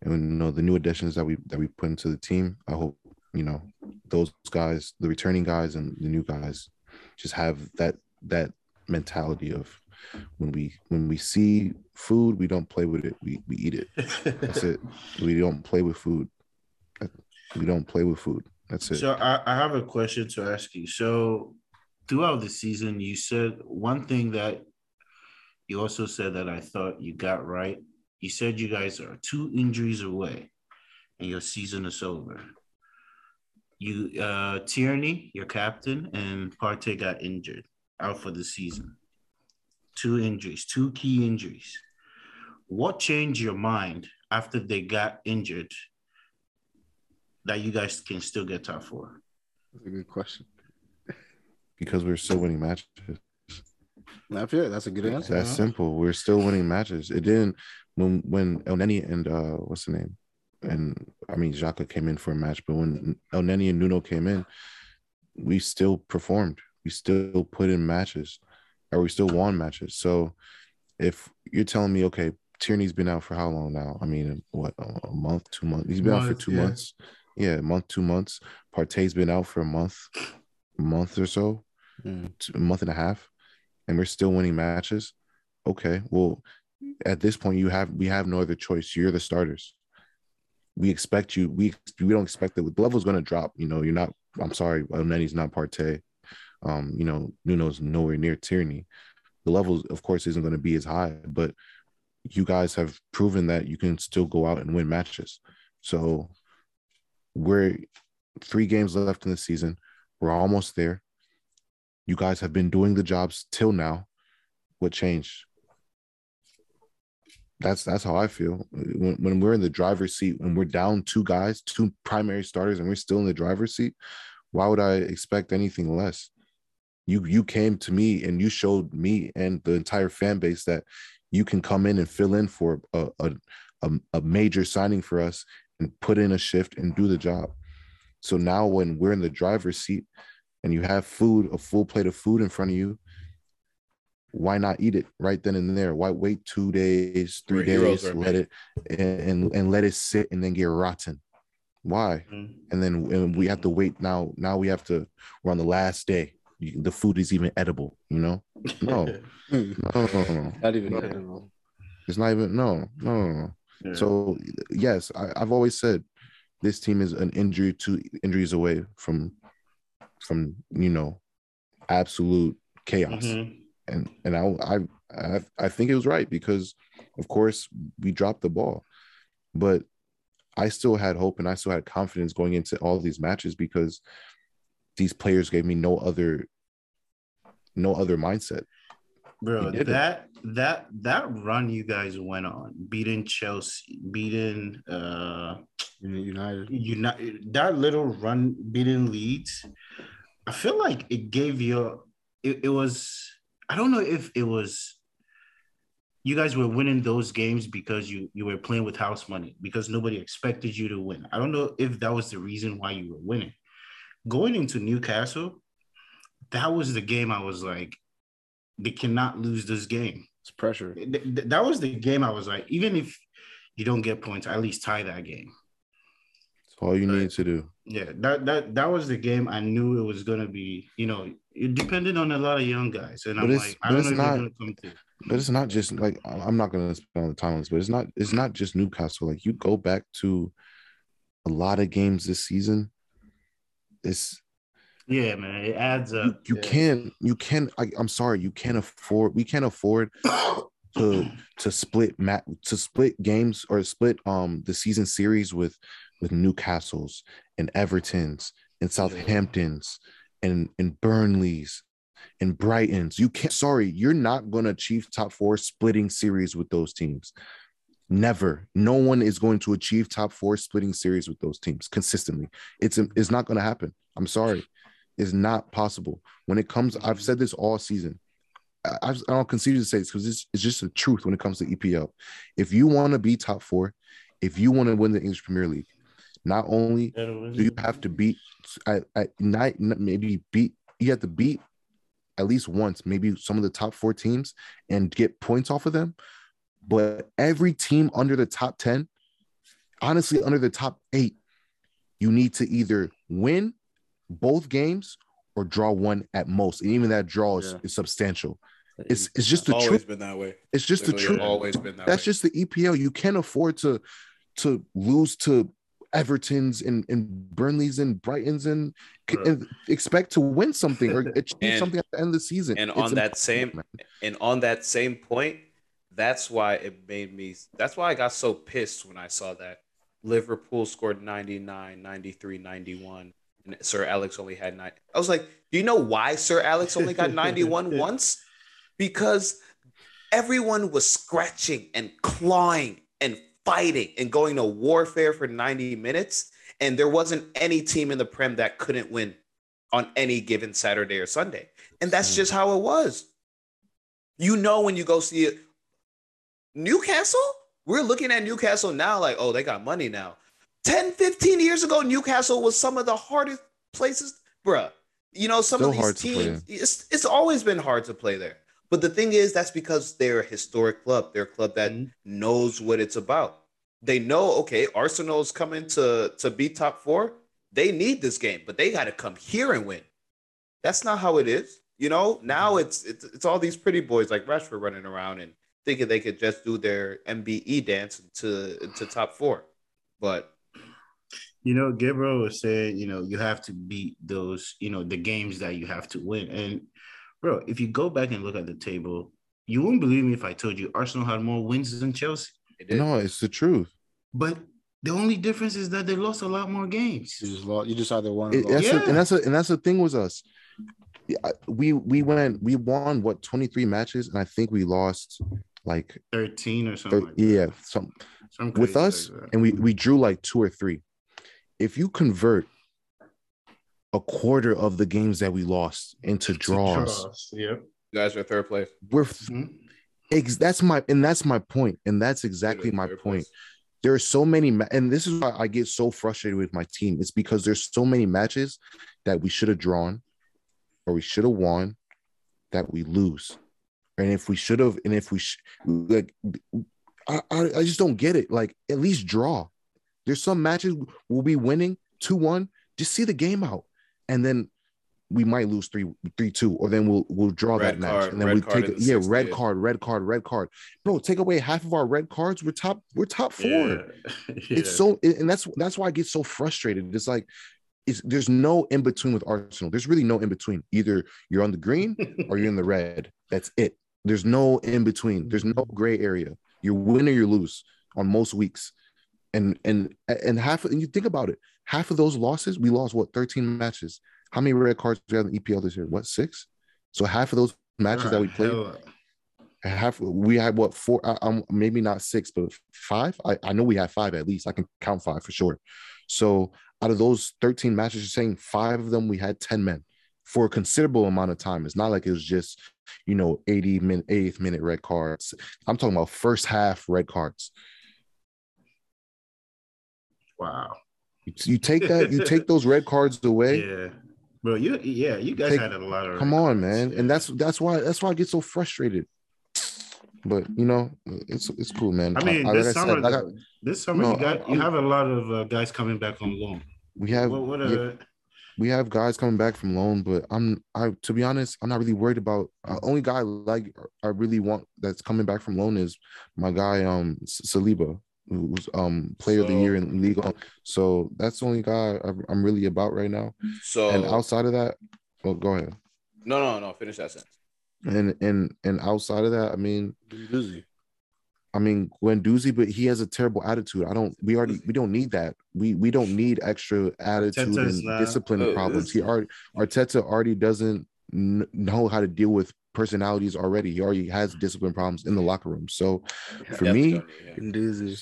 and you know the new additions that we that we put into the team i hope you know those guys the returning guys and the new guys just have that that mentality of when we when we see food we don't play with it. We, we eat it. That's it. We don't play with food. We don't play with food. That's it. So I, I have a question to ask you. So throughout the season you said one thing that you also said that i thought you got right. You said you guys are two injuries away and your season is over you uh Tierney, your captain, and Partey got injured out for the season. Two injuries, two key injuries. What changed your mind after they got injured that you guys can still get top four? That's a good question. Because we're still winning matches. I feel that's a good answer. That's huh? simple. We're still winning matches. It didn't when when Elneny and uh what's the name? And I mean Xhaka came in for a match, but when El Elneny and Nuno came in, we still performed. We still put in matches, or we still won matches. So if you're telling me, okay, Tierney's been out for how long now? I mean, what a month, two months? He's been month, out for two yeah. months. Yeah, a month, two months. Partey's been out for a month, a month or so, mm. a month and a half, and we're still winning matches. Okay, well, at this point, you have we have no other choice. You're the starters we expect you. We we don't expect that the level's going to drop. You know, you're not. I'm sorry, Elneny's not Partey. Um, you know, Nuno's nowhere near Tierney. The level, of course, isn't going to be as high, but you guys have proven that you can still go out and win matches. So we're three games left in the season. We're almost there. You guys have been doing the jobs till now. What changed? That's that's how I feel. When, when we're in the driver's seat, when we're down two guys, two primary starters, and we're still in the driver's seat, why would I expect anything less? You you came to me and you showed me and the entire fan base that you can come in and fill in for a, a, a, a major signing for us and put in a shift and do the job. So now when we're in the driver's seat and you have food, a full plate of food in front of you, why not eat it right then and there? Why wait two days, 3 days, let it and, and, and let it sit and then get rotten? Why? Mm-hmm. And then and we have to wait now. Now we have to. We're on the last day. The food is even edible. You know? No, no, no, no, not even no. edible. It's not even no, no, no. Yeah. So yes, I, I've always said this team is an injury to injuries away from from you know absolute chaos. Mm-hmm and and I, I I think it was right because, of course, we dropped the ball, but I still had hope and I still had confidence going into all these matches because these players gave me no other no other mindset. Bro, that it. that that run you guys went on, beating Chelsea, beating uh United, United, that little run beating Leeds, I feel like it gave you it, it was I don't know if it was you guys were winning those games because you you were playing with house money because nobody expected you to win. I don't know if that was the reason why you were winning. Going into Newcastle, that was the game I was like, they cannot lose this game. It's pressure. That was the game I was like, even if you don't get points, at least tie that game. It's all you but, need to do. Yeah, that that that was the game I knew it was gonna be. You know, it depended on a lot of young guys, and but I'm like, I don't know not, if gonna come through. But it's not just like I'm not gonna spend all the time on this, but it's not it's not just Newcastle. Like you go back to a lot of games this season, it's yeah, man, it adds up. You, you yeah. can't you can't I, I'm sorry, you can't afford we can't afford to to split mat to split games or split um the season series with with Newcastle's and Everton's and Southampton's and and Burnley's and Brighton's. You can't. Sorry, you're not going to achieve top four splitting series with those teams. Never. No one is going to achieve top four splitting series with those teams consistently. It's it's not going to happen. I'm sorry. it's not possible. When it comes, I've said this all season. I, I don't concede to say this because it's, it's just the truth when it comes to EPL. If you want to be top four, if you want to win the English Premier League, not only do you have to beat, I, I not, maybe beat, you have to beat at least once, maybe some of the top four teams and get points off of them. But every team under the top 10, honestly, under the top eight, you need to either win both games or draw one at most. And even that draw is, yeah. is substantial. It's it's just the always truth. been that way. It's just Literally the truth. Always been that. That's way. just the EPL. You can't afford to to lose to Everton's and, and Burnley's and Brighton's and, and expect to win something or achieve and, something at the end of the season. And it's on that same man. and on that same point, that's why it made me that's why I got so pissed when I saw that Liverpool scored 99, 93, 91 and Sir Alex only had nine. I was like, do you know why Sir Alex only got 91 once? Because everyone was scratching and clawing and fighting and going to warfare for 90 minutes. And there wasn't any team in the Prem that couldn't win on any given Saturday or Sunday. And that's just how it was. You know, when you go see it, Newcastle, we're looking at Newcastle now like, oh, they got money now. 10, 15 years ago, Newcastle was some of the hardest places, bruh. You know, some Still of these teams, it's, it's always been hard to play there. But the thing is, that's because they're a historic club. They're a club that mm-hmm. knows what it's about. They know, okay, Arsenal's coming to, to be top four. They need this game, but they got to come here and win. That's not how it is. You know, now mm-hmm. it's, it's it's all these pretty boys like Rashford running around and thinking they could just do their MBE dance to to top four. But you know, Gabriel was saying, you know, you have to beat those, you know, the games that you have to win. And bro, if you go back and look at the table, you wouldn't believe me if I told you Arsenal had more wins than Chelsea. No, it's the truth. But the only difference is that they lost a lot more games. You just lost. You just either won. It, that's yeah. a, and that's a, and that's the thing with us. We we went we won what twenty three matches, and I think we lost like thirteen or something. like yeah, some, some with us, like and we we drew like two or three. If you convert a quarter of the games that we lost into draws, draws. yep. You guys are third place. We're mm-hmm. ex- that's my and that's my point, and that's exactly my point. Place. There are so many, ma- and this is why I get so frustrated with my team. It's because there's so many matches that we should have drawn, or we should have won, that we lose and if we should have, and if we sh- like, I, I, I just don't get it. Like, at least draw. There's some matches we'll be winning two one. Just see the game out, and then we might lose three three two, or then we'll we'll draw red that match, card, and then we take it. Yeah, red card, red card, red card. Bro, take away half of our red cards. We're top. We're top four. Yeah. yeah. It's so, and that's that's why I get so frustrated. It's like it's, there's no in between with Arsenal. There's really no in between. Either you're on the green or you're in the red. That's it. There's no in between. There's no gray area. You win or you lose on most weeks. And and and half and you think about it, half of those losses, we lost what 13 matches. How many red cards we have in the EPL this year? What six? So half of those matches that we played, half we had what four? Um, maybe not six, but five. I, I know we had five at least. I can count five for sure. So out of those 13 matches, you're saying five of them we had 10 men for a considerable amount of time. It's not like it was just, you know, 80 minute, 80th minute red cards. I'm talking about first half red cards. Wow. You, you take that, you take those red cards away. Yeah. Bro, you yeah, you guys take, had a lot of come on, man. Yeah. And that's that's why that's why I get so frustrated. But you know, it's it's cool, man. I mean, I, this, like summer, said, got, this summer, no, you got you have a lot of uh, guys coming back on loan. We have what, what uh, we have guys coming back from loan, but I'm I to be honest, I'm not really worried about. Uh, only guy like I really want that's coming back from loan is my guy um Saliba, who's um player so, of the year in league. So that's the only guy I'm really about right now. So and outside of that, well, go ahead. No, no, no. Finish that sentence. And and and outside of that, I mean, busy. I mean, Guendouzi, but he has a terrible attitude. I don't. We already. We don't need that. We we don't need extra attitude Arteta's and not, discipline oh, problems. He already Arteta already doesn't know how to deal with personalities already. He already has discipline problems in the locker room. So for me, yeah.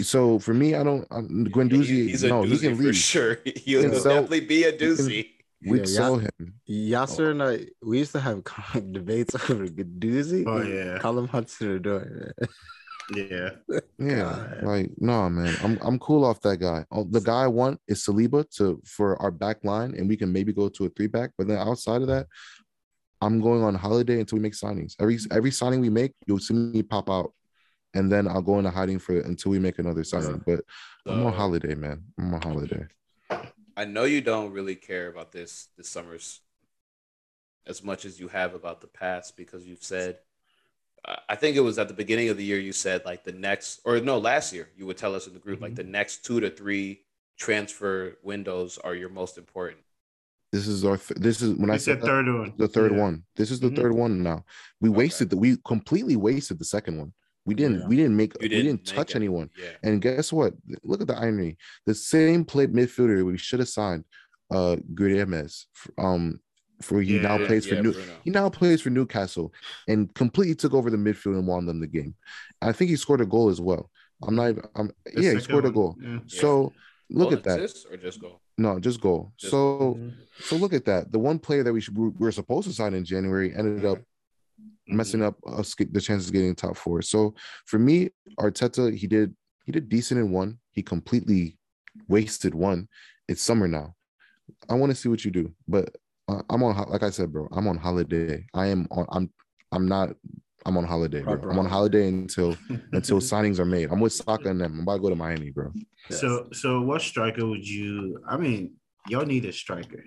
so for me, I don't. I'm, Guendouzi, he, he's a no, he can leave. For sure, he'll, he'll definitely be a doozy. We'd Yeah, sell yeah. him. Yasser and I, we used to have debates over Gadoozy. Oh, yeah. Call him Hudson Odoi. Yeah. Yeah, God. like no, man. I'm I'm cool off that guy. Oh, the guy I want is Saliba to for our back line, and we can maybe go to a three back. But then outside of that, I'm going on holiday until we make signings. Every mm-hmm. every signing we make, you'll see me pop out, and then I'll go into hiding for until we make another signing. But I'm on holiday, man. I'm on holiday. I know you don't really care about this this summer's as much as you have about the past because you've said I- I think it was at the beginning of the year you said like the next or no last year you would tell us in the group like mm-hmm. the next two to three transfer windows are your most important. This is our th- this is when I It's said the that, third one. the third Yeah. one. This is the Mhm. third one now. We Okay. wasted the we completely wasted the second one. We didn't Yeah. we didn't make You we didn't didn't make touch it. anyone. Yeah. And guess what? Look at the irony. The same play midfielder we should have signed, uh, Guimarães, um, for he now Yeah, plays for yeah, New. Bruno. He now plays for Newcastle and completely took over the midfield and won them the game. I think he scored a goal as well. I'm not. Even, I'm The yeah, he second scored a goal. yeah. So look Goal at that. assist or just go. No, just goal. Just- So so look at that. The one player that we should we were supposed to sign in January ended up Mm-hmm. messing up us get the chances of getting top four. So for me, Arteta, he did he did decent in one. He completely wasted one. It's summer now. I want to see what you do, but uh, I'm on like I said, bro. I'm on holiday. I am on. I'm I'm not. I'm on holiday, bro. Proper I'm on holiday. holiday until until signings are made. I'm with Saka and them. I'm about to go to Miami, bro. So, so what striker would you? I mean, y'all need a striker.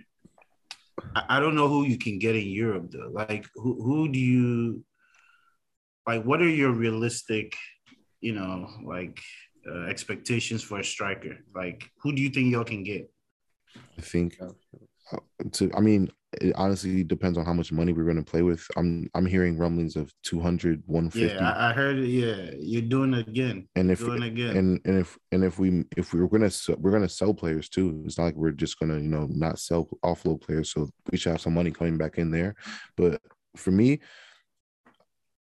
I, I don't know who you can get in Europe though. Like, who who do you like? What are your realistic, you know, like uh, expectations for a striker? Like, who do you think y'all can get? I think to I mean it honestly depends on how much money we're going to play with. I'm I'm hearing rumblings of 200 150 Yeah, I, I heard. it. Yeah, you're doing it again. and if doing it again. and and if and if we if we were going to we're going to sell players too. It's not like we're just going to, you know, not sell offload players so we should have some money coming back in there. But for me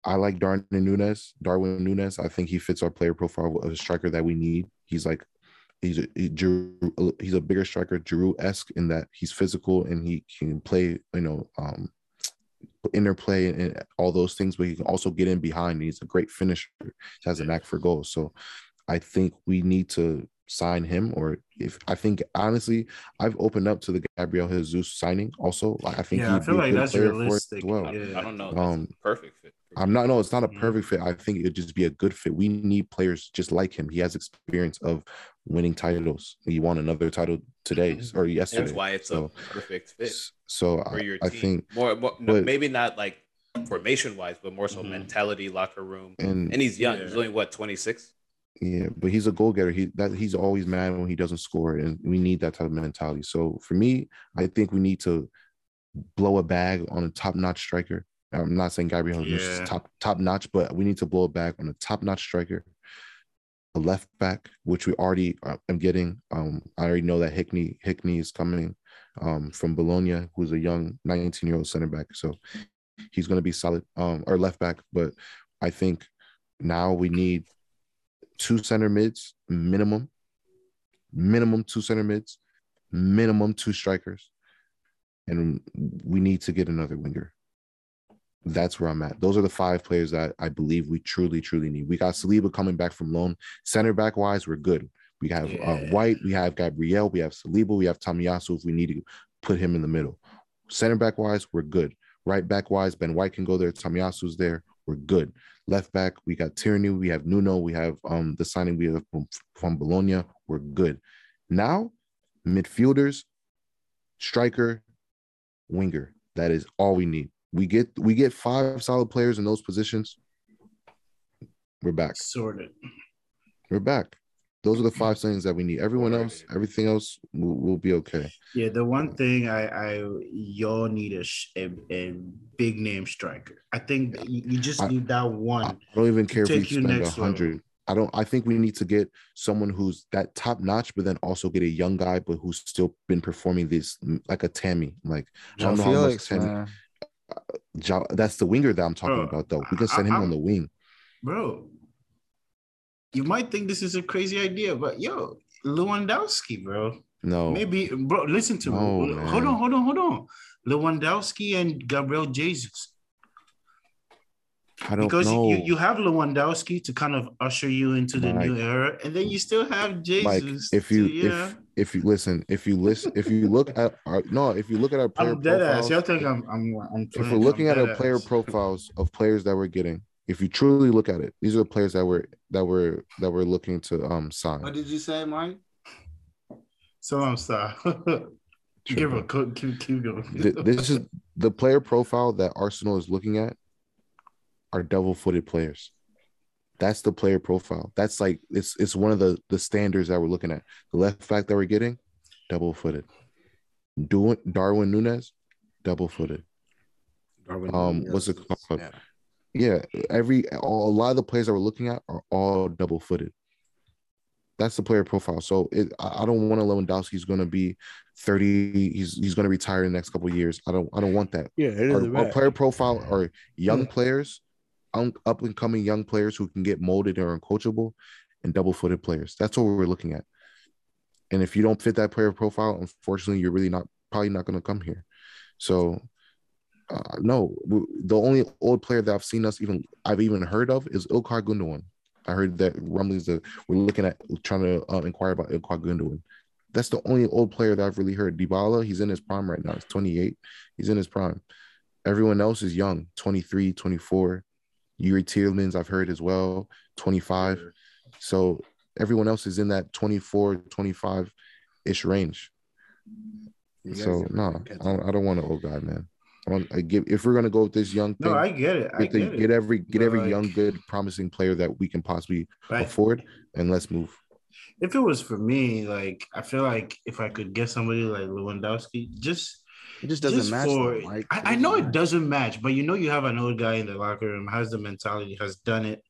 I like Darwin Nunez. Darwin Nunez. I think he fits our player profile of a striker that we need. He's like he's a he, Giroud- he's a bigger striker, Giroud esque in that he's physical and he can play, you know, um, interplay and all those things, but he can also get in behind. He's a great finisher. He has a knack for goals. So I think we need to sign him. Or if I think honestly, I've opened up to the Gabriel Jesus signing. Also, Like, I think yeah, I feel like that's player for it realistic. well. I, Yeah. I don't know. Um, perfect fit. For I'm not. No, it's not a Mhm. perfect fit. I think it'd just be a good fit. We need players just like him. He has experience of winning titles. He won another title today or yesterday. That's why it's so, a perfect fit So for I, your I team. think, more, more no, but- maybe not like formation wise, but more so Mhm. mentality, locker room. and And he's young. Yeah. He's only what 26. yeah, but he's a goal getter. He that he's always mad when he doesn't score, and we need that type of mentality. So for me, I think we need to blow a bag on a top notch striker. I'm not saying Gabriel Jesus is top top notch, but we need to blow it back on a top notch striker. A left back, which we already uh, am getting. Um, I already know that Hickey Hickey is coming um, from Bologna, who's a young 19 year old center back. So he's going to be solid. Um, or left back, but I think now we need two center mids minimum, minimum two center mids, minimum two strikers, and we need to get another winger. That's where I'm at. Those are the five players that I believe we truly, truly need. We got Saliba coming back from loan. Center back wise, we're good. We have uh, White, we have Gabriel, we have Saliba, we have Tomiyasu if we need to put him in the middle. Center back wise, we're good. Right back wise, Ben White can go there. Tomiyasu's there. We're good. Left back, we got Tierney, we have Nuno, we have um the signing we have from, from Bologna. We're good. Now, midfielders, striker, winger. That is all we need. We get we get five solid players in those positions. We're back. Sorted. We're back. Those are the five things that we need. Everyone else, everything else will, will be okay. Yeah, the one thing I, I y'all need a, a a big name striker. I think you you just I- need that one. I don't even care if we you spend a hundred. I don't. I think we need to get someone who's that top notch, but then also get a young guy, but who's still been performing this like a Tammy. Like I don't know how much Tammy. man. That's the winger that I'm talking Bro, about, though. We can I- send him I'm- on the wing. Bro, you might think this is a crazy idea, but yo, Lewandowski, bro. No. Maybe, bro. Listen to No, me. man. Hold on, hold on, hold on. Lewandowski and Gabriel Jesus. I don't Because know. you, you have Lewandowski to kind of usher you into the Mike. new era, and then you still have Jesus. Mike, if you to, yeah. if if you listen, if you listen, if you look at our no, if you look at our player I'm dead ass. profiles, Y'all think I'm I'm I'm if we're looking I'm at dead our player ass. profiles of players that we're getting, if you truly look at it, these are the players that we're that we're that we're looking to um sign. What did you say, Mike? So I'm sorry. Give a keep, keep, keep going. This is the player profile that Arsenal is looking at are devil footed players. That's the player profile. That's like it's it's one of the the standards that we're looking at. The left back that we're getting, double-footed. Doing Darwin Nunez, double-footed. Darwin Um, Nunez what's it called? yeah. Yeah, every all, a lot of the players that we're looking at are all double-footed. That's the player profile. So it, I don't want a Lewandowski's going to be 30. He's he's going to retire in the next couple of years. I don't I don't want that. Yeah, it is Our, our player profile are young players, up and coming young players who can get molded or uncoachable, and double-footed players. That's what we're looking at. And if you don't fit that player profile, unfortunately, you're really not probably not going to come here. So uh, no, the only old player that I've seen us even I've even heard of is Ilkay Gundogan. I heard that rumblings that we're looking at trying to uh, inquire about Ilkay Gundogan. That's the only old player that I've really heard. Dybala, he's in his prime right now. He's 28. He's in his prime. Everyone else is young, 23, 24. Yuri Tielemans, I've heard as well, 25. So everyone else is in that 24, 25 ish range. So no, I don't, I don't want an old guy, man. I want I give if we're gonna go with this young thing, No, I get it. I get, the- it. get every get But, every like- young, good, promising player that we can possibly afford, and let's move. if it was for me, like I feel like if I could get somebody like Lewandowski, just It just doesn't just match. for though, Mike. I, I know it doesn't match, but you know you have an old guy in the locker room, has the mentality, has done it.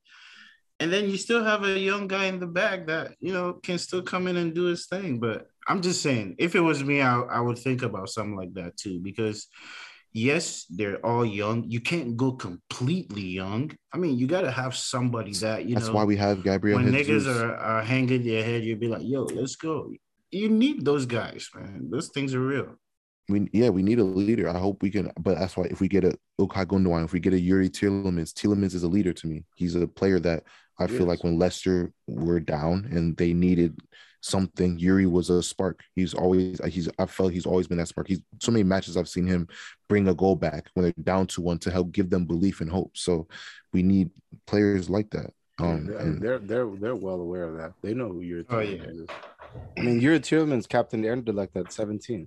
And then you still have a young guy in the back that you know can still come in and do his thing. But I'm just saying, if it was me, I, I would think about something like that too. Because yes, they're all young. You can't go completely young. I mean, you gotta have somebody that you That's know why we have Gabriel when niggas are, are hanging their head, you'd be like, yo, let's go. You need those guys, man. Those things are real. We yeah, we need a leader. I hope we can, but that's why if we get a Ilkay Gundogan, if we get a Yuri Tielemans, Tielemans is a leader to me. He's a player that I feel Yes. like when Leicester were down and they needed something, Yuri was a spark. He's always he's I felt he's always been that spark. He's so many matches I've seen him bring a goal back when they're down to one to help give them belief and hope. So we need players like that. Um, they're, and- they're they're they're well aware of that. They know who you're. Oh, yeah. is. I mean, you're Tielemans captain Anderlecht at 17.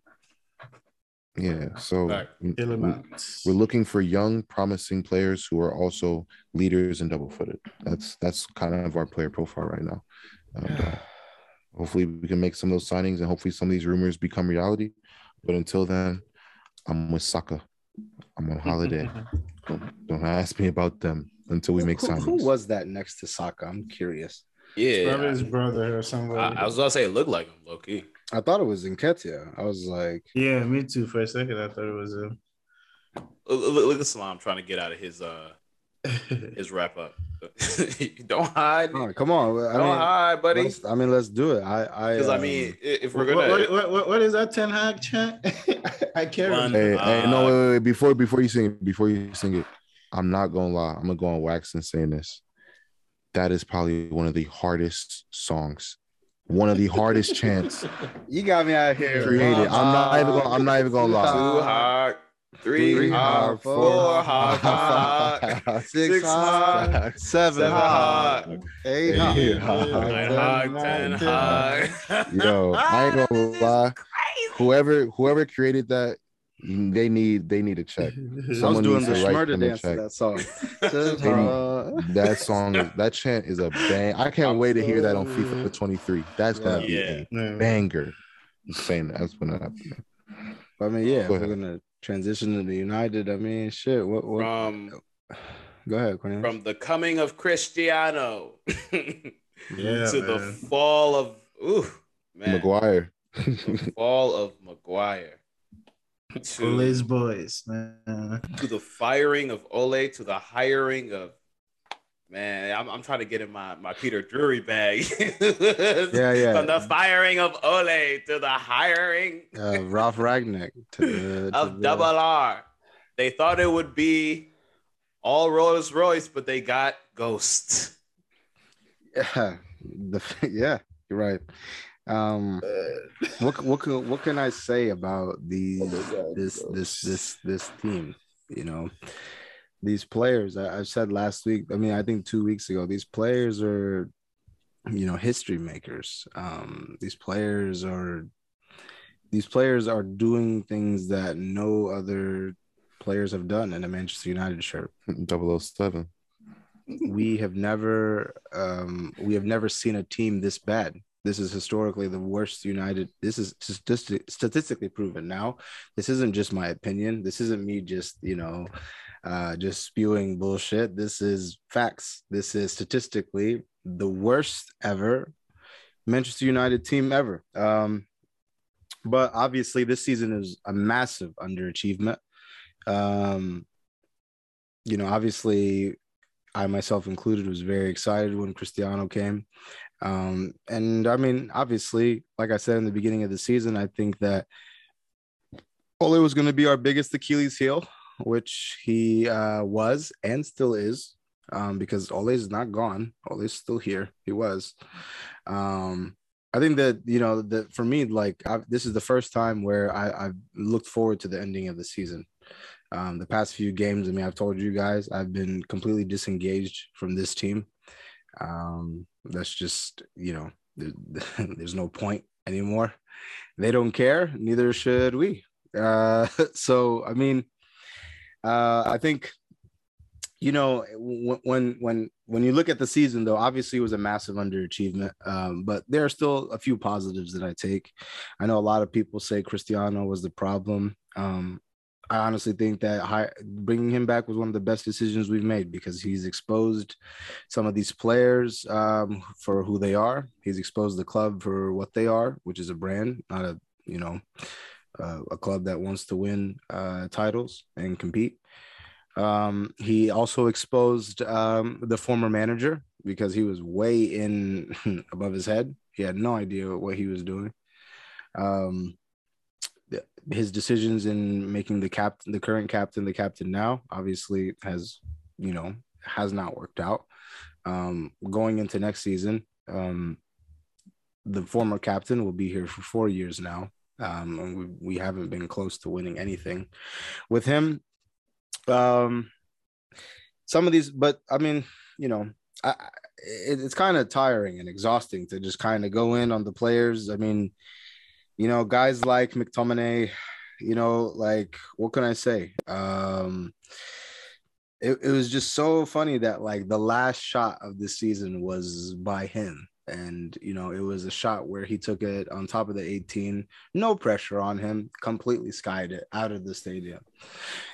Yeah, so Right. we- we- Elements. We're looking for young, promising players who are also leaders and double-footed. That's that's kind of our player profile right now. And, uh, hopefully, we can make some of those signings, and hopefully, some of these rumors become reality. But until then, I'm with Saka. I'm on holiday. don't, don't ask me about them until we make who, signings. who was that next to Saka? I'm curious. Yeah, Probably his brother or somebody. I, I was gonna say it looked like him, low key. I thought it was Nketiah. I was like, yeah, me too. For a second, I thought it was him. Look, look, look at Salam trying to get out of his uh his wrap up. don't hide. oh, come on. I don't mean, hide, buddy. let's- I mean, let's do it. I, I, Because I um, mean, i- if we're gonna, what, what, what, what is that Ten Hag chant? I can't One- remember. Hey, hey, no, Uh, wait, wait, wait. Before before you sing it, before you sing it, I'm not gonna lie. I'm gonna go on wax and saying this. That is probably one of the hardest songs, one of the hardest chants you got me out here. created. I'm not even gonna. I'm not even gonna lie. two lie. hard, three, Three hard, hard, four four hard, five hard, Six, six hard, hard, seven, seven hard, hard, eight, Eight hard, hard, nine hard, ten hard. Yo, I ain't gonna lie. Whoever whoever created that, Mm, they need they need a check. I was doing the to write Schmurder them a dance to that song. They need- uh, that song, is, that chant is a bang. I can't wait to hear that on FIFA uh, 23. That's gonna be Yeah. a banger. I'm saying that's gonna happen. I mean, yeah, Go we're ahead. gonna transition to the United. I mean, shit. What? what From go ahead, Cornelius. from the coming of Cristiano Yeah, to the fall of ooh man, Maguire. the fall of Maguire. To, Ole's boys, man. to the firing of Ole, to the hiring of Man, I'm, I'm trying to get in my, my Peter Drury bag. yeah, yeah. From the firing of Ole to the hiring uh, Ralf Rangnick to, of to Double R. They thought it would be all Rolls Royce, but they got Ghost. Yeah, the yeah, you're right. Um, what what can what can I say about these oh this this this this team? You know, these players. I, I said last week. I mean, I think two weeks ago. These players are, you know, history makers. Um, these players are. These players are doing things that no other players have done in a Manchester United shirt. 007. We have never um, we have never seen a team this bad. This is historically the worst United. This is just statistically proven. Now, this isn't just my opinion. This isn't me just you know uh, just spewing bullshit. This is facts. This is statistically the worst ever Manchester United team ever. Um, but obviously, this season is a massive underachievement. Um, you know, obviously, I myself included was very excited when Cristiano came. Um, and I mean, obviously, like I said in the beginning of the season, I think that Ole was going to be our biggest Achilles heel which he uh, was and still is, um, because is not gone. is still here. He was. Um, I think that you know that for me, like I've, this is the first time where I, I've looked forward to the ending of the season. Um, the past few games, I mean, I've told you guys, I've been completely disengaged from this team. Um, that's just you know, there's no point anymore. They don't care, neither should we. Uh, so I mean, uh, I think you know when when when you look at the season though obviously it was a massive underachievement um, but there are still a few positives that i take i know a lot of people say cristiano was the problem um, i honestly think that high, bringing him back was one of the best decisions we've made because he's exposed some of these players um, for who they are he's exposed the club for what they are which is a brand not a you know uh, a club that wants to win uh, titles and compete. Um, he also exposed um, the former manager because he was way in above his head. He had no idea what he was doing. Um, his decisions in making the captain, the current captain, the captain now, obviously has, you know, has not worked out. Um, going into next season, um, the former captain will be here for four years now. Um, and we, we haven't been close to winning anything with him. Um, some of these, but I mean, you know, I, it, it's kind of tiring and exhausting to just kind of go in on the players. I mean, you know, guys like McTominay, you know, like what can I say? Um, it, it was just so funny that like the last shot of the season was by him. And you know it was a shot where he took it on top of the 18 no pressure on him. Completely skied it out of the stadium.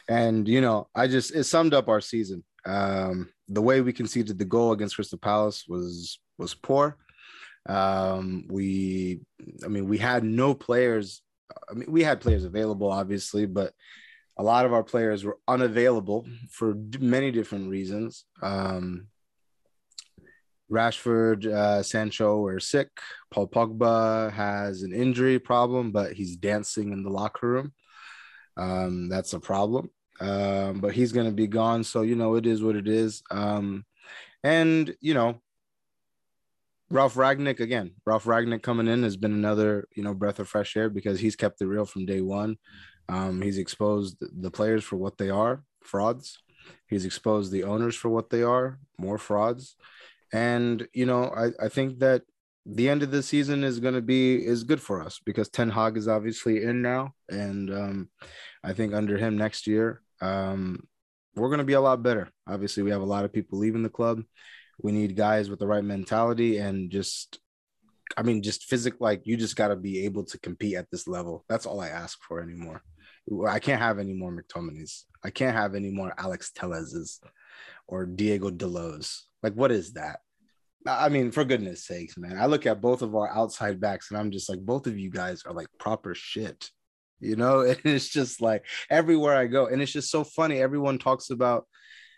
And you know i just it summed up our season. Um the way we conceded the goal against crystal palace was was poor um we i mean we had no players i mean we had players available obviously but a lot of our players were unavailable for many different reasons um Rashford, uh, Sancho are sick. Paul Pogba has an injury problem, but he's dancing in the locker room. Um, that's a problem. Um, but he's going to be gone. So, you know, it is what it is. Um, and, you know, Ralf Rangnick again, Ralf Rangnick coming in has been another, you know, breath of fresh air because he's kept it real from day one. Um, he's exposed the players for what they are frauds. He's exposed the owners for what they are more frauds. And you know, I, I think that the end of the season is going to be is good for us because Ten Hag is obviously in now, and um, I think under him next year, um, we're going to be a lot better. Obviously, we have a lot of people leaving the club. We need guys with the right mentality and just, I mean, just physical. Like you just got to be able to compete at this level. That's all I ask for anymore. I can't have any more McTominays. I can't have any more Alex Telles's or Diogo Dalot. Like, what is that? I mean, for goodness sakes, man. I look at both of our outside backs and I'm just like, both of you guys are like proper shit. You know, and it's just like everywhere I go. And it's just so funny. Everyone talks about,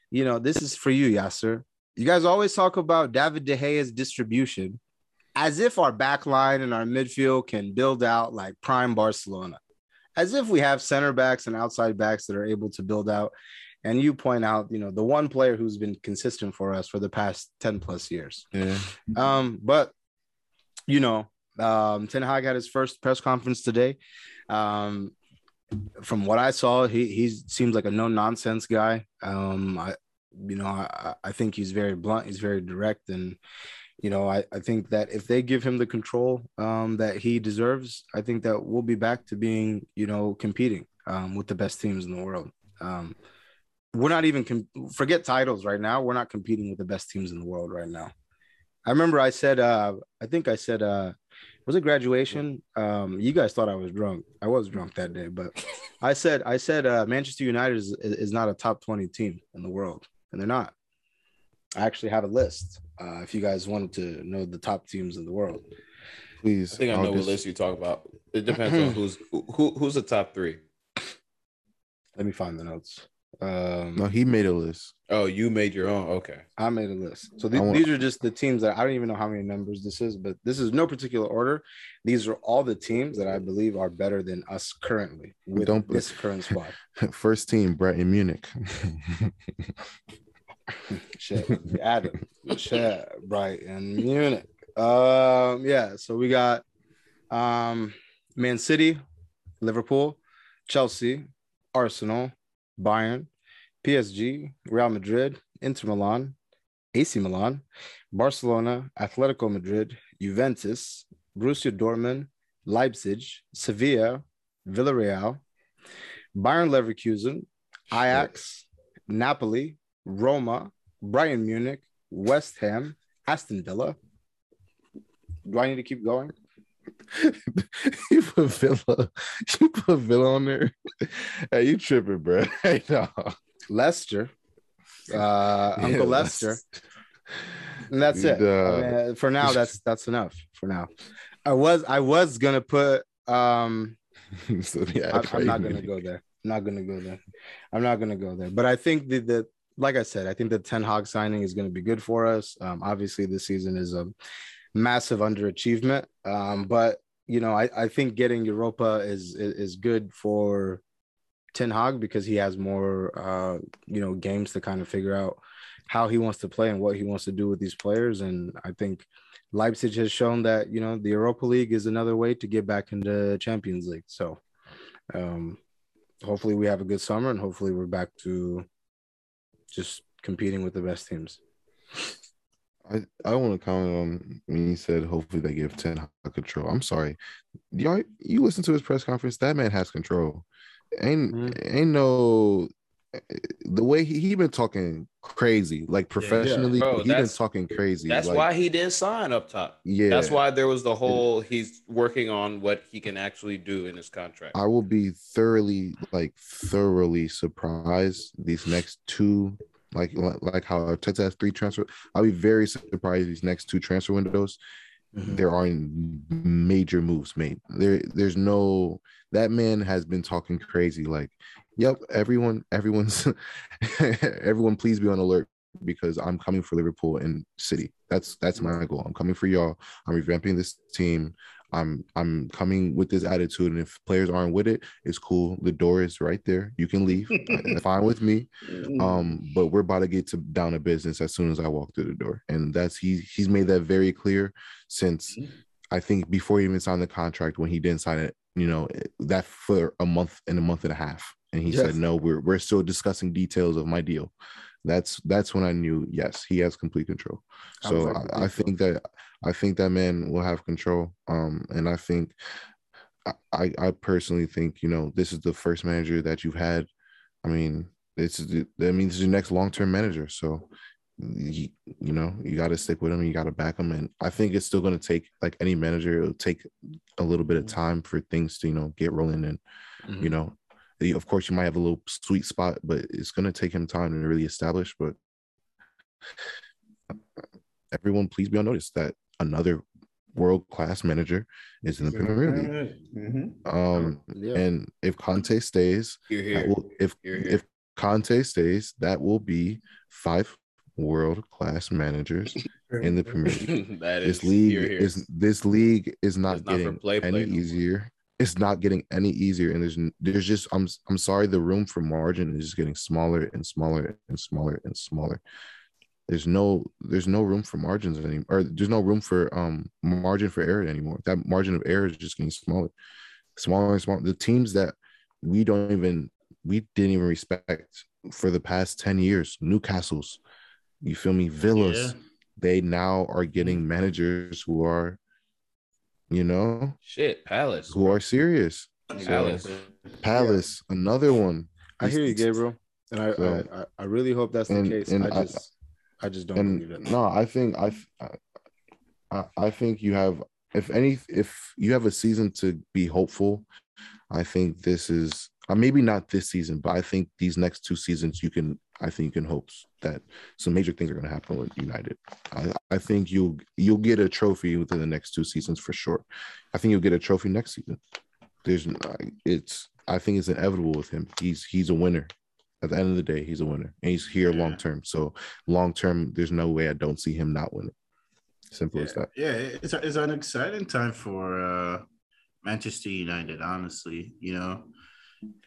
you know, this is for you, Yasser. You guys always talk about David De Gea's distribution as if our back line and our midfield can build out like prime Barcelona, as if we have center backs and outside backs that are able to build out. And you point out, you know, the one player who's been consistent for us for the past 10 plus years. Yeah. Um, but you know, um, Ten Hag had his first press conference today. Um, from what I saw, he he seems like a no nonsense guy. Um, I you know I, I think he's very blunt, he's very direct, and you know I, I think that if they give him the control um, that he deserves, I think that we'll be back to being you know competing um, with the best teams in the world. Um, we're not even com- forget titles right now. We're not competing with the best teams in the world right now. I remember I said uh, I think I said uh, was it graduation? Um, you guys thought I was drunk. I was drunk that day, but I said I said uh, Manchester United is, is not a top twenty team in the world, and they're not. I actually have a list. Uh, if you guys wanted to know the top teams in the world, please. I think I know just... what list you talk about. It depends on who's who. Who's the top three? Let me find the notes. Um, no, he made a list. Oh, you made your own. Okay, I made a list. So th- want... these are just the teams that I don't even know how many numbers this is, but this is no particular order. These are all the teams that I believe are better than us currently with don't... this current squad. First team, Brighton Munich. Shit, Adam. Shit, Brighton Munich. Um, yeah. So we got um, Man City, Liverpool, Chelsea, Arsenal, Bayern, PSG, Real Madrid, Inter Milan, AC Milan, Barcelona, Atletico Madrid, Juventus, Borussia Dortmund, Leipzig, Sevilla, Villarreal, Bayer Leverkusen, Ajax, Napoli, Roma, Bayern Munich, West Ham, Aston Villa. Do I need to keep going? you put Villa, you put Villa on there. Hey, you tripping, bro? Hey, no. Leicester, uh, Uncle yeah, Leicester, and that's it. Uh, for now, that's that's enough. For now, I was I was gonna put. um so, yeah, I, am not gonna go there. I'm not gonna go there. I'm not gonna go there. But I think that the like I said, I think the Ten Hag signing is going to be good for us. Um, obviously, this season is a massive underachievement, um, but you know, I, I think getting Europa is, is, good for Ten Hag because he has more uh, you know games to kind of figure out how he wants to play and what he wants to do with these players. And I think Leipzig has shown that you know the Europa League is another way to get back into Champions League. So um, hopefully we have a good summer and hopefully we're back to just competing with the best teams. I, I want to comment on when he said hopefully they give Ten Hag control. I'm sorry, y'all. You listen to his press conference. That man has control. Ain't mm-hmm. ain't no the way he, he been talking crazy, like professionally, yeah, Bro, he been talking crazy. That's like, why he didn't sign up top. Yeah, that's why there was the whole he's working on what he can actually do in his contract. I will be thoroughly, like thoroughly surprised these next two like like how Arteta has three transfer. I'll be very surprised these next two transfer windows. Mm-hmm. There aren't major moves made. There, there's no. That man has been talking crazy. Like, yep, everyone, everyone's, everyone, please be on alert because I'm coming for Liverpool and City. That's that's my goal. I'm coming for y'all. I'm revamping this team. I'm I'm coming with this attitude, and if players aren't with it, it's cool. The door is right there. You can leave. Fine with me. Mm. Um, but we're about to get to down to business as soon as I walk through the door, and that's he he's made that very clear since mm. I think before he even signed the contract when he didn't sign it. You know that for a month and a month and a half, and he yes. said no, we're we're still discussing details of my deal. That's that's when I knew yes, he has complete control. So I, I think that I think that man will have control. Um, and I think I I personally think you know this is the first manager that you've had. I mean, this is that means your next long term manager. So you, you know you got to stick with him. You got to back him. And I think it's still going to take like any manager. It'll take a little bit of mm-hmm. time for things to you know get rolling. And mm-hmm. you know, of course, you might have a little sweet spot, but it's going to take him time to really establish. But everyone, please be on notice that another world class manager is in the Premier League. Mm-hmm. Um, yeah. and if Conte stays, here, here. Will, if here, if Conte stays, that will be five world class managers in the Premier League. that this league here, here. is this league is not It's not for getting play, play any no easier. It's not getting any easier, and there's there's just I'm I'm sorry, the room for margin is just getting smaller and smaller and smaller and smaller. There's no there's no room for margins anymore, or there's no room for um margin for error anymore. That margin of error is just getting smaller, smaller and smaller. The teams that we don't even we didn't even respect for the past ten years, Newcastle's, you feel me, Villas Yeah. they now are getting managers who are, you know, Shit, Palace. who are serious. Palace. Palace, another one. I hear you, Gabriel, and I So- I, I, I really hope that's the And- case. and I I- just I, just don't believe And it. no, I think I, I, I think you have, if any, if you have a season to be hopeful, I think this is uh, maybe not this season, but I think these next two seasons you can. I think you can hope that some major things are going to happen with United. I, I think you'll you'll get a trophy within the next two seasons for sure. I think you'll get a trophy next season. There's it's I think it's inevitable with him. He's he's a winner. At the end of the day, he's a winner, and he's here Yeah. long term. So long term, there's no way I don't see him not winning. Simple Yeah, as that. yeah it's, it's an exciting time for uh, Manchester United, honestly. You know,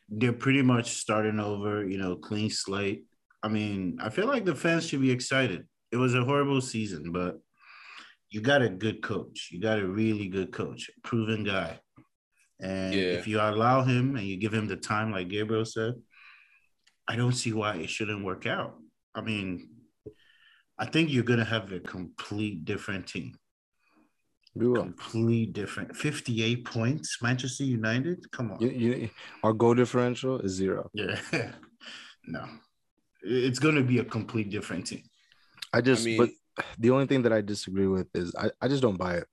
they're pretty much starting over, you know, clean slate. I mean, I feel like the fans should be excited. It was a horrible season, but you got a good coach. You got a really good coach, proven guy. And Yeah. if you allow him and you give him the time, like Gabriel said, I don't see why it shouldn't work out. I mean, I think you're gonna have a complete different team. We will. Complete different. 58 points, Manchester United. Come on. You, you, our goal differential is zero. Yeah. no. It's gonna be a complete different team. I just, mean- but the only thing that I disagree with is I, I just don't buy it.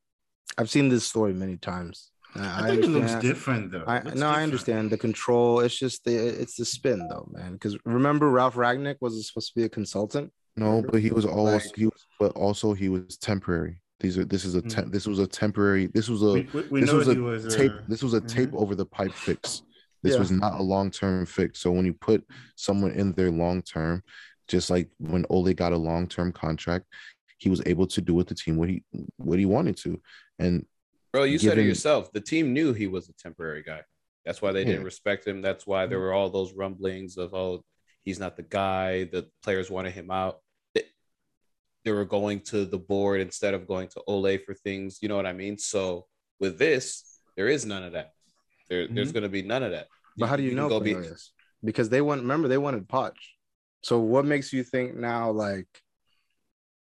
I've seen this story many times. I, think it looks different though. I It looks no, I understand the control. It's just the it's the spin though, man. Because remember, Ralf Rangnick was supposed to be a consultant. No, but he was always Like- he was, but also he was temporary. These are this is a te- Mhm. this was a temporary. This was a We, we, we this know was a was tape. uh, This was a tape mhm. over the pipe fix. This Yeah. was not a long term fix. So when you put someone in there long term, just like when Ole got a long term contract, he was able to do with the team what he what he wanted to, and Bro, you said it yourself. The team knew he was a temporary guy. That's why they didn't respect him. That's why there were all those rumblings of, oh, he's not the guy. The players wanted him out. They, were going to the board instead of going to Ole for things. You know what I mean? So with this, there is none of that. There, There's mm-hmm. going to be none of that. But how do you, can know? Go be, Because they want. Remember, they wanted Poch. So what makes you think now? Like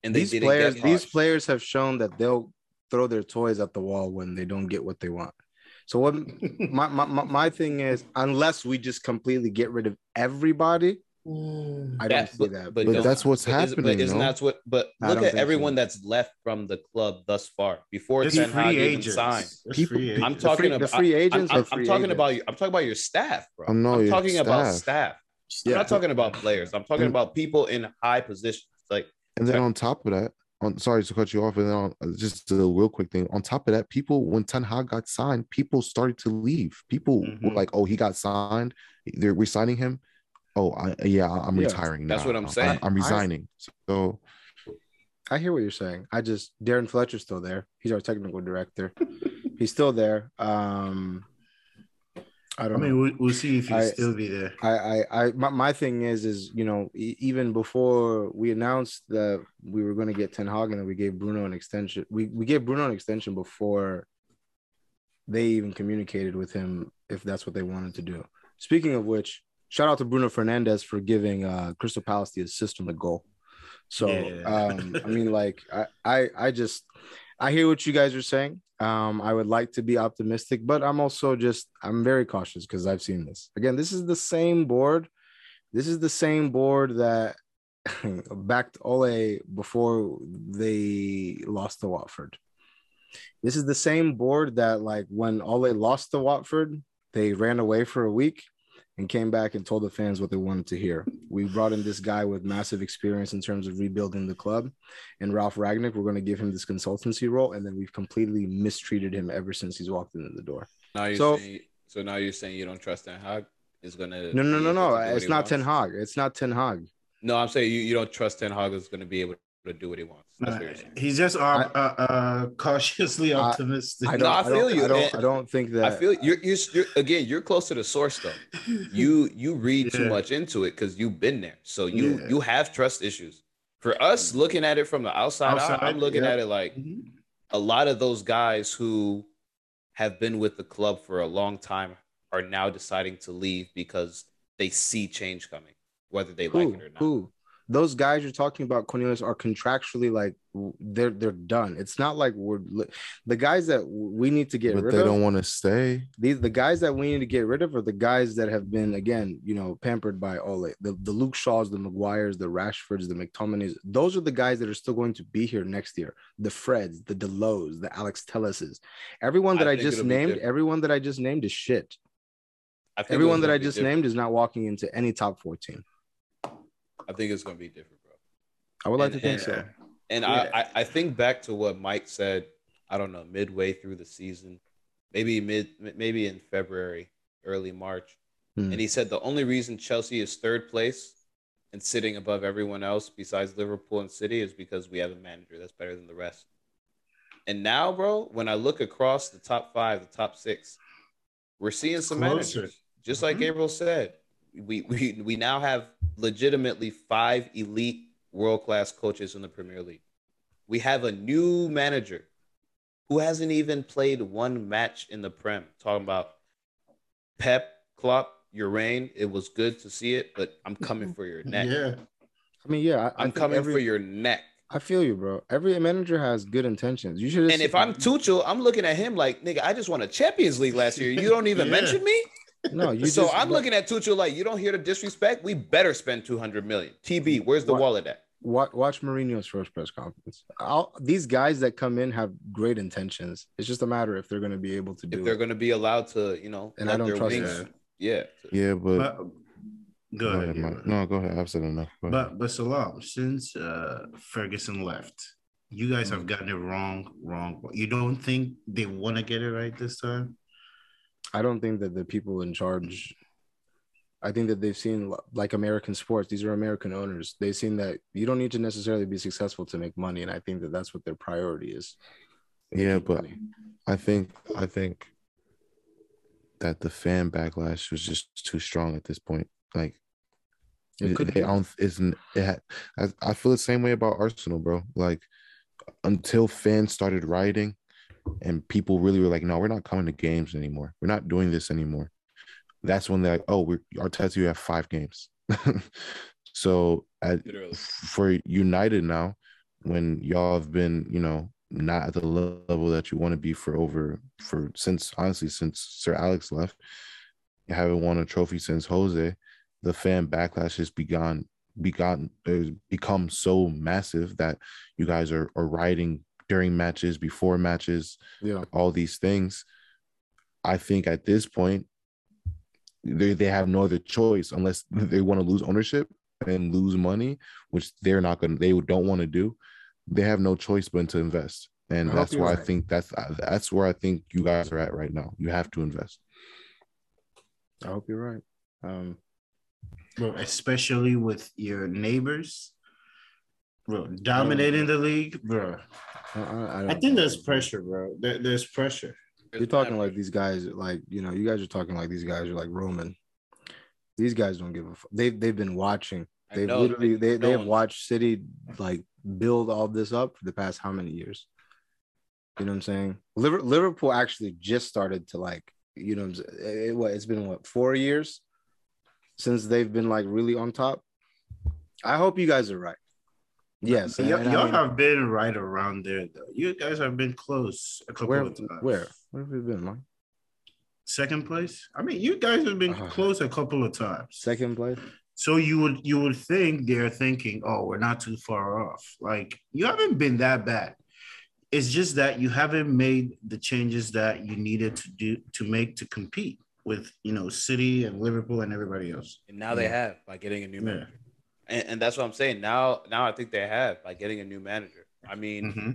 and they these players, these players have shown that they'll throw their toys at the wall when they don't get what they want. So what my, my, my, my thing is, unless we just completely get rid of everybody, I don't That- see but- that. But don't- that's what's but is- happening, But isn't no? that's what? But I look at everyone so. that's left from the club thus far. Before It's Ten Hag even signed, It's People- free I'm talking about free I'm- agents I'm, are I'm talking about agents. you. I'm talking about your staff, bro. I know I'm your talking about staff. staff. I'm Yeah. not talking about players. I'm talking And- about people in high positions. Like And then on top of that, on sorry to cut you off, and then on, uh, just a real quick thing. On top of that, people when Ten Hag got signed, people started to leave. People were Mhm. like, "Oh, he got signed. They're resigning him. Oh, I, yeah, I'm Yeah, retiring. that's now. what I'm saying. I'm, resigning." So I hear what you're saying. I just Darren Fletcher's still there. He's our technical director. He's still there. Um, I I don't know. mean, we'll, we'll see if he'll I- still be there. I, I, I my, my thing is, is you know, e- even before we announced that we were going to get Ten Hag and that we gave Bruno an extension, we, we gave Bruno an extension before they even communicated with him if that's what they wanted to do. Speaking of which, shout out to Bruno Fernandes for giving uh, Crystal Palace the assist on the goal. So, Yeah. um, I mean, like, I, I, I just, I hear what you guys are saying. Um, I would like to be optimistic, but I'm also just I'm very cautious because I've seen this. Again, this is the same board. This is the same board that backed Ole before they lost to Watford. This is the same board that, like, when Ole lost to Watford, they ran away for a week and came back and told the fans what they wanted to hear. We brought in this guy with massive experience in terms of rebuilding the club, and Ralf Rangnick. We're going to give him this consultancy role, and then we've completely mistreated him ever since he's walked into the door. now you're So- saying, so now you're saying you don't trust Ten Hag is gonna No, no, no, no. to what It's not wants? Ten Hag. It's not Ten Hag. No, I'm saying you, you don't trust Ten Hag is going to be able to do what he wants. Uh, he's just uh, uh, uh, cautiously optimistic. I, I, no, I feel I you. I don't, I don't think that. I feel you're, you're, you're again. You're close to the source though. You you read yeah. too much into it because you've been there, so you yeah. you have trust issues. For us, looking at it from the outside, outside I, am looking yeah. at it like mm-hmm. a lot of those guys who have been with the club for a long time are now deciding to leave because they see change coming, whether they who, like it or not. Who? Those guys you're talking about, Cornelius, are contractually like they're they're done. It's not like we're the guys that we need to get but rid they of. They don't want to stay. These the guys that we need to get rid of are the guys that have been again, you know, pampered by Ole. The the Luke Shaws, the Maguires, the Rashfords, the McTominays. Those are the guys that are still going to be here next year. The Freds, the Dalots, the Alex Telleses. Everyone that I, I just named, everyone that I just named is shit. Everyone that I just different. named is not walking into any top 14. I think it's going to be different, bro. I would like and, to think and, so. And yeah. I, I think back to what Mike said. I don't know, midway through the season, maybe mid, maybe in February, early March, hmm. and he said the only reason Chelsea is third place and sitting above everyone else besides Liverpool and City is because we have a manager that's better than the rest. And now, bro, when I look across the top five, the top six, we're seeing some Closer. managers. Just like mm-hmm. Gabriel said, we, we we now have legitimately five elite world class coaches in the Premier League. We have a new manager who hasn't even played one match in the Prem. Talking about Pep Klopp, your reign. It was good to see it, but I'm coming for your neck. Yeah, I mean, yeah, I, am coming every, for your neck. I feel you, bro. Every manager has good intentions. You should. And if I'm Tuchel, I'm looking at him like, nigga, I just won a Champions League last year. You don't even yeah. mention me. No, you. so just, I'm looking at Tuchel like you don't hear the disrespect. We better spend 200 million. TB, where's the wallet at? Watch, watch Mourinho's first press conference. I'll, these guys that come in have great intentions. It's just a matter if they're going to be able to do. If they're going to be allowed to, you know, and I don't trust wings, Yeah. Yeah, but. but go, ahead. ahead no, go ahead. I've said enough. But but Salam, since uh, Ferguson left, you guys have gotten it wrong, wrong. You don't think they want to get it right this time? I don't think that the people in charge I think that they've seen like American sports. These are American owners. They've seen that you don't need to necessarily be successful to make money, and I think that that's what their priority is. Yeah, but money. I think I think that the fan backlash was just too strong at this point. Like it, could it isn't. It had, I, I feel the same way about Arsenal, bro. Like until fans started rioting, and people really were like, "No, we're not coming to games anymore. We're not doing this anymore." That's when they're like, "Oh, we're Arteta, you have five games." so at, for United now, when y'all have been, you know, not at the level that you want to be for over for since honestly since Sir Alex left, you haven't won a trophy since Jose. The fan backlash has begun begun become so massive that you guys are are riding during matches, before matches, yeah, all these things. I think at this point, they they have no other choice unless they want to lose ownership and lose money, which they're not going to. They don't want to do. They have no choice but to invest, and I that's why right. I think that's that's where I think you guys are at right now. You have to invest. I hope you're right. Um, bro, especially with your neighbors, bro, dominating the league, bro. Uh-uh, I, I, I think there's pressure, bro. There, there's pressure. You're talking like these guys, like you know, you guys are talking like these guys are like Roman. These guys don't give a. F- they've they've been watching. They've literally they they have watched City like build all this up for the past how many years? You know what I'm saying? Liverpool actually just started to like you know it, what it's been what four years since they've been like really on top. I hope you guys are right. Yes, y- y'all I mean, have been right around there though. You guys have been close a couple where, of times. Where? Where have we been, Mike? Second place. I mean, you guys have been uh, close a couple of times. Second place. So you would you would think they're thinking, oh, we're not too far off. Like you haven't been that bad. It's just that you haven't made the changes that you needed to do to make to compete with you know City and Liverpool and everybody else. And now yeah. they have by getting a new manager. Yeah and, and, that's what I'm saying. Now, now I think they have by getting a new manager. I mean, mm-hmm.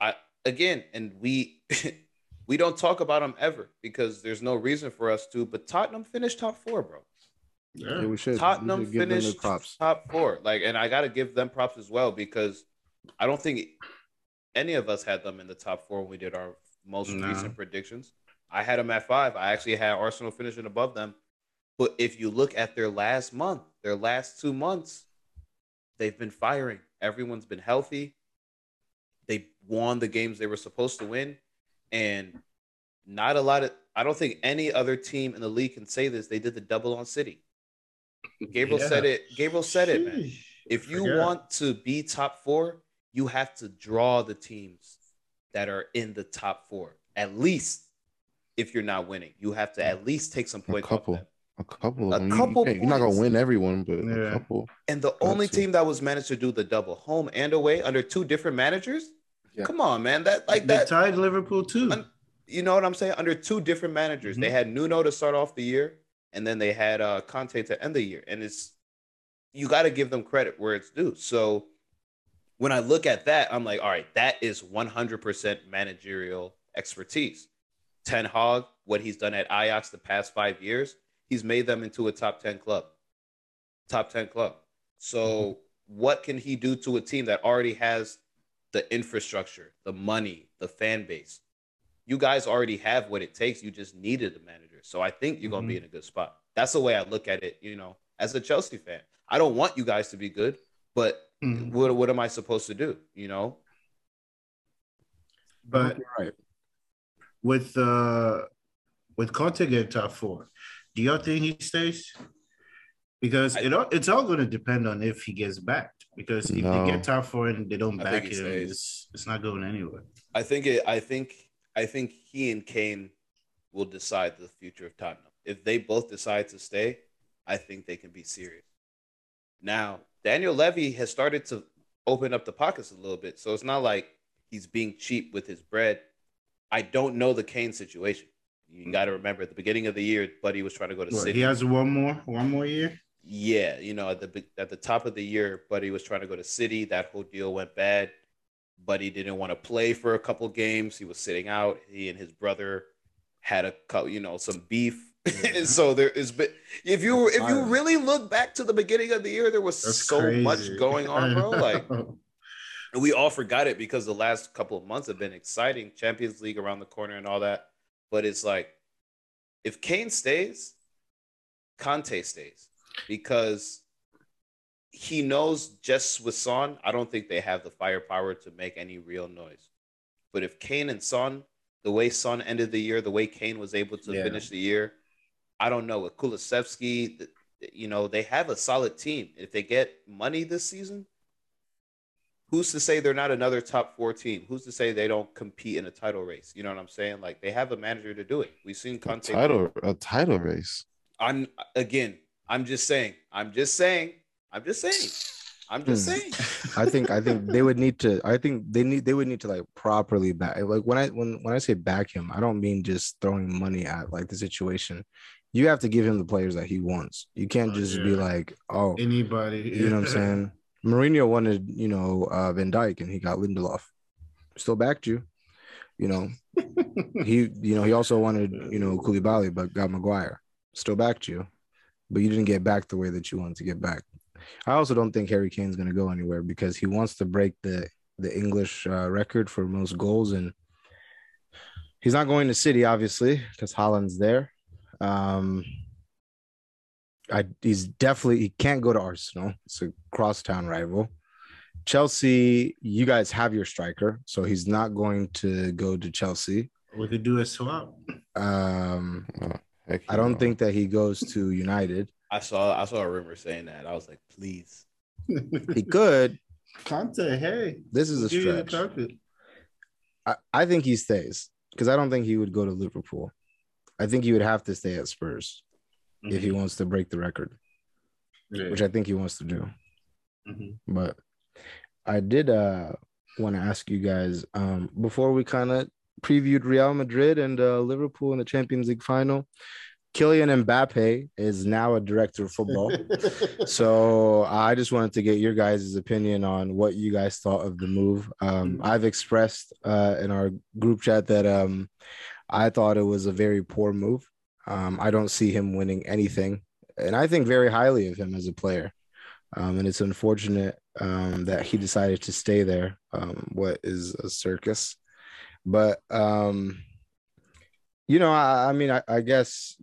I again, and we we don't talk about them ever because there's no reason for us to. But Tottenham finished top four, bro. Yeah, we should. Tottenham we should finished top four. Like, and I got to give them props as well because I don't think any of us had them in the top four when we did our most no. recent predictions. I had them at five. I actually had Arsenal finishing above them. But if you look at their last month, their last two months, they've been firing. Everyone's been healthy. They won the games they were supposed to win. And not a lot of, I don't think any other team in the league can say this. They did the double on City. Gabriel yeah. said it. Gabriel said Sheesh. it, man. If you want to be top four, you have to draw the teams that are in the top four. At least if you're not winning, you have to at least take some points. A couple. A couple. A couple. You, are not gonna win everyone, but yeah. a couple. And the only team that was managed to do the double home and away under two different managers. Yeah. Come on, man. That like they that tied Liverpool too. you know what I'm saying? Under two different managers, mm-hmm. they had Nuno to start off the year, and then they had uh, Conte to end the year. And it's you got to give them credit where it's due. So when I look at that, I'm like, all right, that is 100% managerial expertise. Ten Hag, what he's done at Ajax the past five years, he's made them into a top 10 club. Top 10 club. So, mm-hmm. what can he do to a team that already has the infrastructure, the money, the fan base? You guys already have what it takes. You just needed a manager. So, I think you're going to mm-hmm. be in a good spot. That's the way I look at it, you know, as a Chelsea fan. I don't want you guys to be good, but mm-hmm. what what am I supposed to do? You know. But right. with uh with Conte getting top four, do y'all think he stays? Because I, it all, it's all going to depend on if he gets backed. Because if no. they get top four and they don't back him, it's, it's not going anywhere. I think it. I think. I think he and Kane will decide the future of Tottenham. If they both decide to stay, I think they can be serious. Now, Daniel Levy has started to open up the pockets a little bit. So it's not like he's being cheap with his bread. I don't know the Kane situation. You got to remember at the beginning of the year, Buddy was trying to go to what, City. He has one more, one more year. Yeah, you know, at the at the top of the year, Buddy was trying to go to City. That whole deal went bad. Buddy didn't want to play for a couple games. He was sitting out. He and his brother had a couple, you know, some beef so there is but if you if you really look back to the beginning of the year, there was That's so crazy. much going on, bro. Like we all forgot it because the last couple of months have been exciting. Champions League around the corner and all that. But it's like if Kane stays, Conte stays because he knows just with Son, I don't think they have the firepower to make any real noise. But if Kane and Son, the way Son ended the year, the way Kane was able to yeah. finish the year, I don't know with Kulusevski. You know they have a solid team. If they get money this season, who's to say they're not another top four team? Who's to say they don't compete in a title race? You know what I'm saying? Like they have a manager to do it. We've seen Conte a title a title race. I'm again. I'm just saying. I'm just saying. I'm just saying. I'm just hmm. saying. I think I think they would need to. I think they need they would need to like properly back. Like when I when when I say back him, I don't mean just throwing money at like the situation you have to give him the players that he wants. You can't oh, just yeah. be like, oh, anybody. You know what I'm saying? Mourinho wanted, you know, uh, Van Dijk, and he got Lindelof. Still backed you. You know, he, you know, he also wanted, you know, Koulibaly, but got Maguire. Still backed you, but you didn't get back the way that you wanted to get back. I also don't think Harry Kane's going to go anywhere because he wants to break the the English uh, record for most goals, and he's not going to City, obviously, because Haaland's there. Um, I, he's definitely he can't go to Arsenal. It's a crosstown rival. Chelsea, you guys have your striker, so he's not going to go to Chelsea. We could do a swap. Um, oh, I don't know. think that he goes to United. I saw I saw a rumor saying that. I was like, please. he could. Conte, hey, this is a stretch. I, I think he stays because I don't think he would go to Liverpool. I think he would have to stay at Spurs mm-hmm. if he mm-hmm. wants to break the record, yeah. which I think he wants to do. Mm-hmm. But I did uh, want to ask you guys um, before we kind of previewed Real Madrid and uh, Liverpool in the Champions League final. Kylian Mbappe is now a director of football. so I just wanted to get your guys' opinion on what you guys thought of the move. Um, mm-hmm. I've expressed uh, in our group chat that um, I thought it was a very poor move. Um, I don't see him winning anything and I think very highly of him as a player. Um, and it's unfortunate um, that he decided to stay there. Um, what is a circus? But um, you know, I, I mean, I, I, guess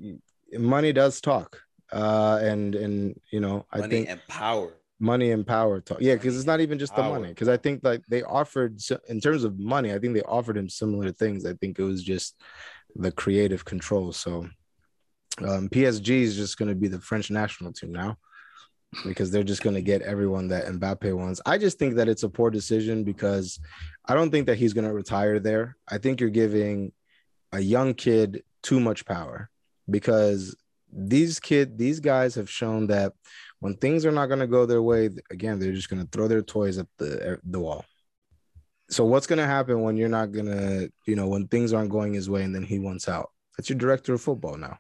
money does talk, uh, and and you know, I think money think and power, money and power talk. Yeah, because it's not even just power. the money. Because I think like they offered in terms of money, I think they offered him similar things. I think it was just the creative control. So um, PSG is just going to be the French national team now because they're just going to get everyone that Mbappe wants. I just think that it's a poor decision because I don't think that he's going to retire there. I think you're giving a young kid too much power because these kid these guys have shown that when things are not going to go their way again they're just going to throw their toys at the the wall so what's going to happen when you're not going to you know when things aren't going his way and then he wants out that's your director of football now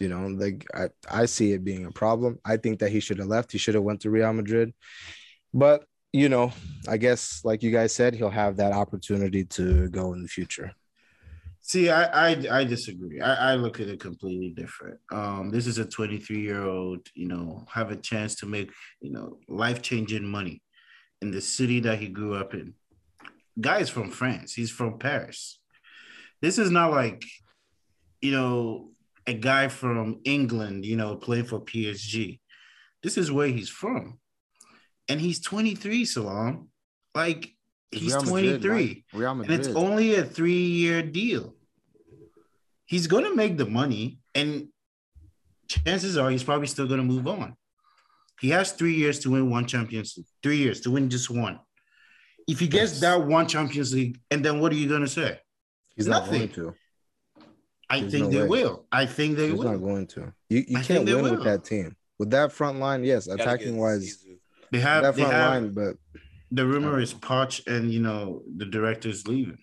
you know, like I, I see it being a problem. I think that he should have left. He should have went to Real Madrid. But, you know, I guess like you guys said, he'll have that opportunity to go in the future. See, I I, I disagree. I, I look at it completely different. Um, this is a 23 year old, you know, have a chance to make, you know, life changing money in the city that he grew up in. Guy is from France. He's from Paris. This is not like, you know, a guy from England, you know, playing for PSG. This is where he's from. And he's 23, Salam. Like he's Real 23. Real Madrid. And it's only a three-year deal. He's gonna make the money, and chances are he's probably still gonna move on. He has three years to win one Champions League, three years to win just one. If he gets yes. that one Champions League, and then what are you gonna say? He's Nothing. not going to. I There's think no they way. will. I think they He's will. not going to. You, you can't win with that team. With that front line, yes, attacking wise, they have that front have, line, but the rumor is Poch and you know the director's leaving.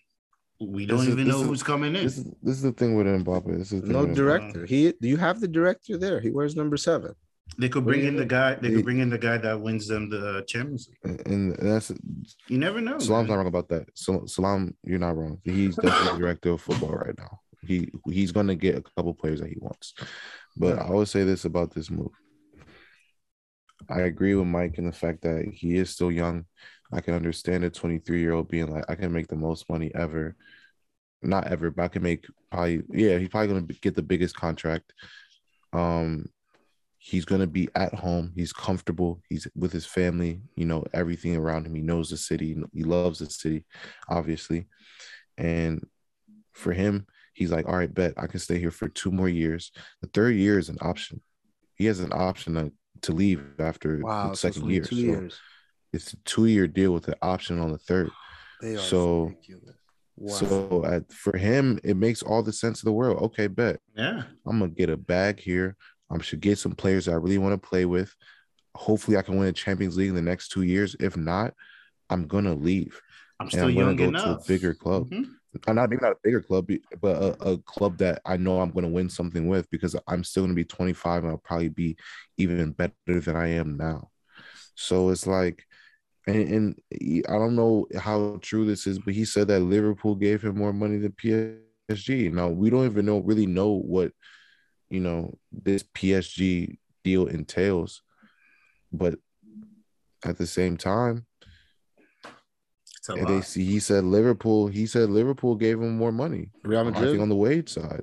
We don't even know is, who's coming in. This is, this is the thing with Mbappe. This is no director. He do you have the director there? He wears number seven. They could bring in the guy. They could bring in the guy that wins them the Champions League. And that's you never know. Salam's man. not wrong about that. So Salam, you're not wrong. He's definitely the director of football right now. He he's going to get a couple players that he wants. But I would say this about this move. I agree with Mike in the fact that he is still young. I can understand a 23 year old being like, I can make the most money ever. Not ever, but I can make probably, yeah, he's probably going to get the biggest contract. Um, he's going to be at home. He's comfortable. He's with his family, you know, everything around him. He knows the city. He loves the city, obviously. And for him, He's like, all right, bet I can stay here for two more years. The third year is an option. He has an option to, to leave after wow, the second so year. Two so years. It's a two year deal with an option on the third. They are so wow. so at, for him, it makes all the sense of the world. Okay, bet. Yeah. I'm gonna get a bag here. I should get some players that I really want to play with. Hopefully, I can win a Champions League in the next two years. If not, I'm gonna leave. I'm still I'm young go enough. to a bigger club. Mm-hmm Uh, not maybe not a bigger club, but a, a club that I know I'm going to win something with because I'm still going to be 25 and I'll probably be even better than I am now. So it's like, and, and I don't know how true this is, but he said that Liverpool gave him more money than PSG. Now we don't even know really know what you know this PSG deal entails, but at the same time, they see he said Liverpool. He said Liverpool gave him more money. Real Madrid I think on the wage side.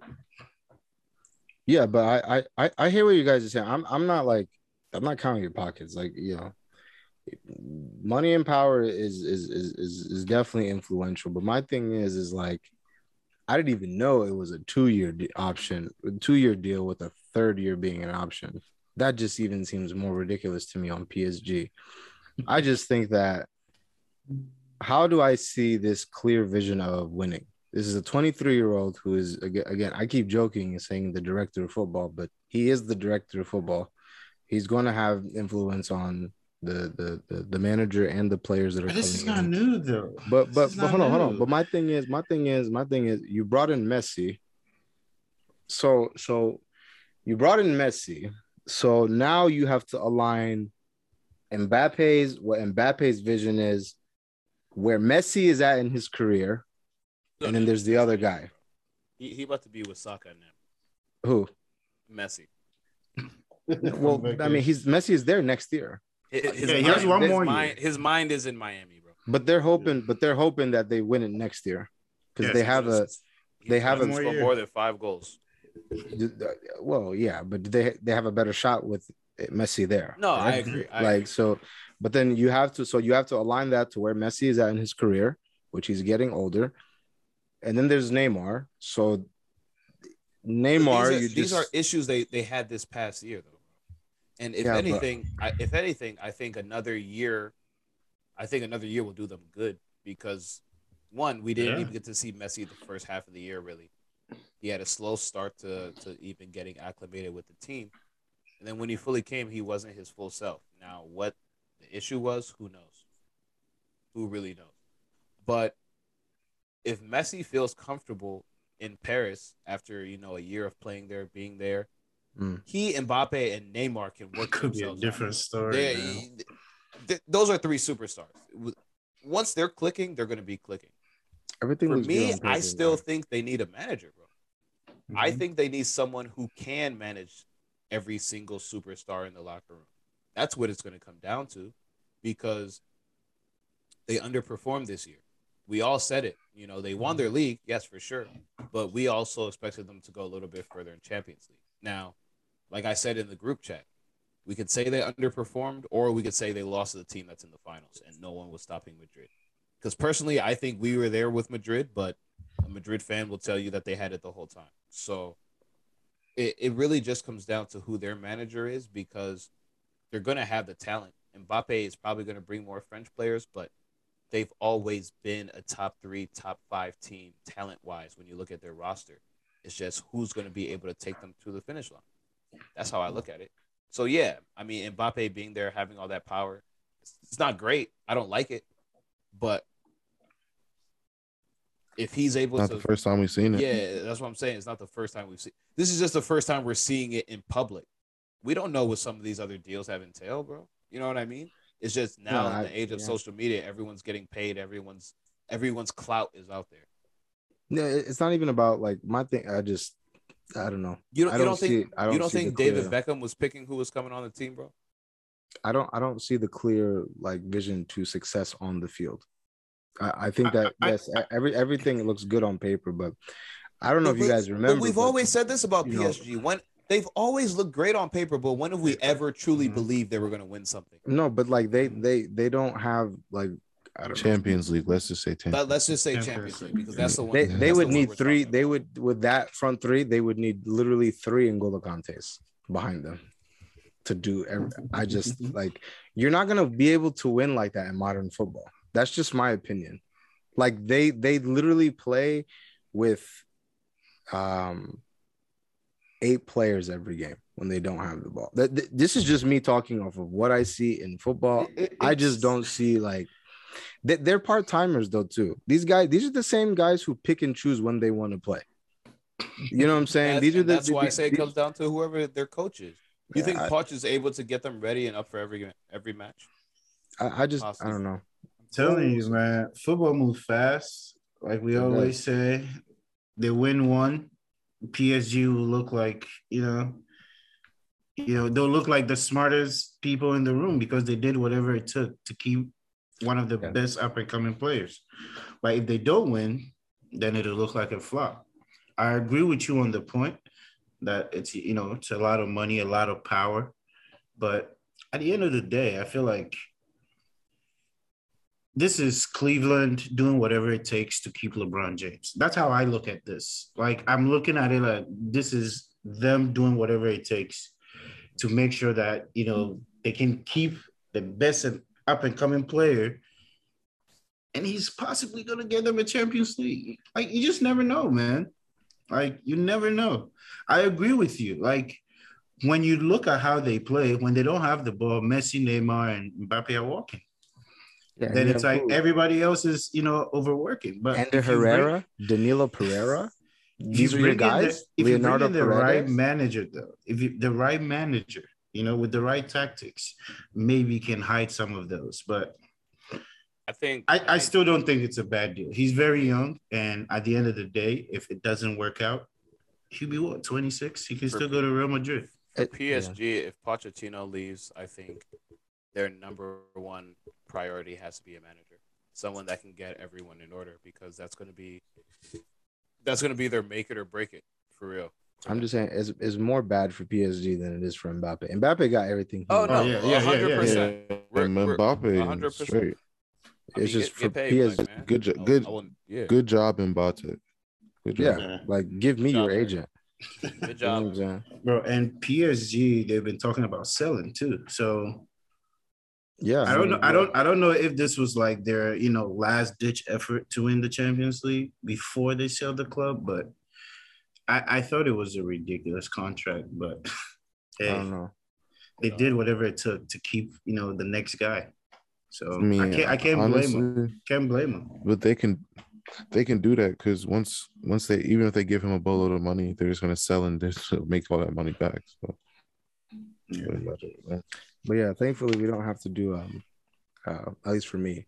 Yeah, but I I I hear what you guys are saying. I'm I'm not like I'm not counting your pockets. Like you know, money and power is is is is, is definitely influential. But my thing is is like I didn't even know it was a two year option, two year deal with a third year being an option. That just even seems more ridiculous to me on PSG. I just think that how do I see this clear vision of winning? This is a 23 year old who is again. I keep joking and saying the director of football, but he is the director of football. He's going to have influence on the the the, the manager and the players that are. But this is not in. new though. But but, but hold on, hold on. But my thing is, my thing is, my thing is, you brought in Messi. So so, you brought in Messi. So now you have to align Mbappe's what Mbappe's vision is where Messi is at in his career, and then there's the other guy. He, he about to be with Saka now. Who? Messi. well, I mean, he's Messi is there next year. His, his Yeah, he mind, has one his more mind, his mind is in Miami, bro. But they're hoping, but they're hoping that they win it next year because Yes, they have a. They have trying a- More more than five goals. Well, yeah, but they they have a better shot with Messi there. No, I agree. I like agree. so, but then you have to so you have to align that to where Messi is at in his career, which he's getting older, and then there's Neymar. So Neymar, these are, you these just are issues they they had this past year though. And if Yeah, but- anything, I, if anything, I think another year, I think another year will do them good because one, we didn't Yeah. even get to see Messi the first half of the year. Really, he had a slow start to to even getting acclimated with the team, and then when he fully came, he wasn't his full self. Now, what the issue was, who knows? Who really knows? But if Messi feels comfortable in Paris after you know a year of playing there, being there, Mm. he, Mbappe, and Neymar can work Could be a themselves out. different story. They- man. th- those are three superstars. Once they're clicking, they're going to be clicking. everything For me, I still bro. think they need a manager, bro. I Mhm. think they need someone who can manage every single superstar in the locker room. That's what it's going to come down to because they underperformed this year. We all said it. You know, they won their mm-hmm. league, yes, for sure. But we also expected them to go a little bit further in Champions League. Now, like I said in the group chat, we could say they underperformed or we could say they lost to the team that's in the finals and no one was stopping Madrid. Because personally, I think we were there with Madrid, but a Madrid fan will tell you that they had it the whole time. So it, it really just comes down to who their manager is because they're going to have the talent. Mbappe is probably going to bring more French players, but they've always been a top three, top five team talent wise when you look at their roster. It's just who's going to be able to take them to the finish line. That's how I look at it. So, yeah, I mean, Mbappe being there, having all that power, it's, it's not great. I don't like it, but if he's able Not to the first time we've seen it. yeah, that's what I'm saying. It's not the first time we've seen. This is just the first time we're seeing it in public. We don't know what some of these other deals have entailed, bro. You know what I mean? It's just now No, in I- the age of yeah. social media, everyone's getting paid. Everyone's everyone's clout is out there. No, it's not even about like my thing. I just, I don't know. You don't, I you don't don't think I don't you don't think David clear- Beckham was picking who was coming on the team, bro? I don't, I don't see the clear like vision to success on the field. I, I think that I- I- yes, e- every everything looks good on paper, but I don't know if you guys remember. But we've but- always said this about you know- PSG. When they've always looked great on paper, but when have we ever truly Mhm. believed they were going to win something? no, but like they, they, they don't have like I don't know. Champions League. Let's just say ten. Let- Let's just say Champions League because that's the one. They, they would one need three. They would with that front three. They would need literally three N'Golo Kantes behind them to do. Every, I just like you're not gonna be able to win like that in modern football. That's just my opinion. Like they they literally play with um eight players every game when they don't have the ball. This is just me talking off of what I see in football. I just don't see like they, they're part timers though too. These guys, these are the same guys who pick and choose when they want to play. You know what I'm saying? That's, these are the. that's why I say it comes down to whoever their coach is. You Yeah, think I- Poch is able to get them ready and up for every every match? I, I just, I don't know. Telling you, man, football moves fast. Like we always say, they win one, PSG will look like you know, you know they'll look like the smartest people in the room because they did whatever it took to keep one of the Yeah. best up and coming players. But if they don't win, then it'll look like a flop. I agree with you on the point that it's you know it's a lot of money, a lot of power, but at the end of the day, I feel like this is Cleveland doing whatever it takes to keep LeBron James. That's how I look at this. Like I'm looking at it like this is them doing whatever it takes to make sure that you know they can keep the best and up and coming player. And he's possibly gonna get them a Champions League. Like you just never know, man. Like you never know. I agree with you. Like when you look at how they play, when they don't have the ball, Messi, Neymar, and Mbappe are walking Yeah, then it's like who? everybody else is, you know, overworking. But Ander if you bring- Herrera, Danilo Pereira. These are your bring in the- guys. if Leonardo you bring in the right manager, though, if you, the right manager, you know, with the right tactics, maybe can hide some of those. But I think I, I still don't think it's a bad deal. He's very young, and at the end of the day, if it doesn't work out, he'll be what 26. He can still go to Real Madrid. For PSG, yeah. if Pochettino leaves, I think their number one priority has to be a manager, someone that can get everyone in order, because that's going to be that's going to be their make it or break it for real. I'm just saying, it's, it's more bad for PSG than it is for Mbappe. Mbappe got everything. Oh no, yeah, yeah, hundred percent. Mbappe, hundred percent. It's just for PSG. Good, job, good, yeah. good job, Mbappe. Good job. Yeah, like give me your agent. Good job, bro. And PSG, they've been talking about selling too. So yeah, I don't know. I don't. I don't know if this was like their, you know, last ditch effort to win the Champions League before they sell the club, but I, I thought it was a ridiculous contract. But hey, I don't know. They did whatever it took to keep, you know, the next guy. So I, mean, I can't. I can't honestly, blame them. Can't blame them. But they can they can do that because once once they even if they give him a boatload of money, they're just gonna sell and just make all that money back. So yeah. But yeah, thankfully we don't have to do um uh, at least for me,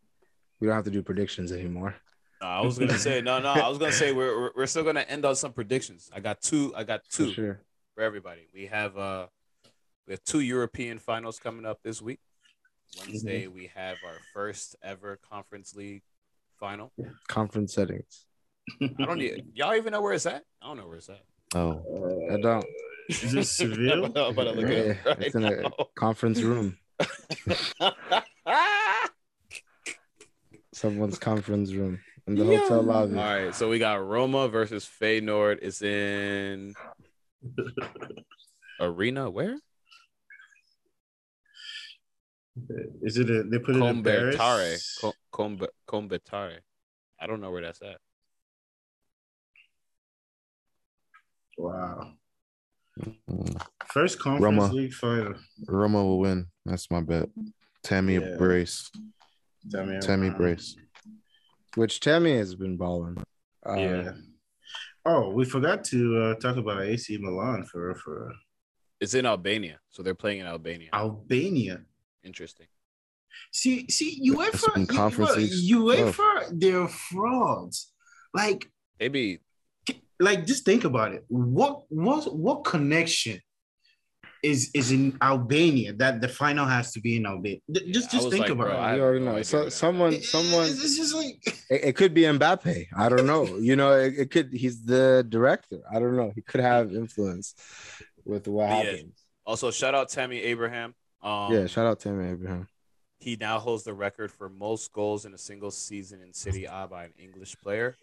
we don't have to do predictions anymore. No, I was gonna say no, no. I was gonna say we're, we're, we're still gonna end on some predictions. I got two. I got two for, sure. for everybody. We have uh we have two European finals coming up this week. Wednesday mm-hmm. we have our first ever conference league final. Conference settings. I don't need y'all even know where it's at? I don't know where it's at. Oh, I don't. Is it Seville? I'm to look yeah, right it's in a conference room. Someone's conference room in the yeah. hotel lobby. All right, so we got Roma versus Feyenoord. It's in Arena. Where? Is it a, they put it in Paris? Combe, Kombëtare. I don't know where that's at. Wow. First conference Roma, league final. Roma will win. That's my bet. Tammy yeah. Brace. Tammy, Tammy Brace. Which Tammy has been balling. Uh, yeah. Oh, we forgot to uh, talk about AC Milan for for. It's in Albania, so they're playing in Albania. Albania. Interesting. See, see, UEFA, UEFA, UEFA, they're frauds. Like maybe like just think about it. What what what connection is is in Albania that the final has to be in Albania? Just just think like, about bro, it. You already know. So, someone someone it's, just like it, it, could be Mbappe. I don't know. you know, it, it, could he's the director. I don't know. He could have influence with what yeah. happens. Also, shout out Tammy Abraham. Um, yeah, shout out Tammy Abraham. He now holds the record for most goals in a single season in Serie A by an English player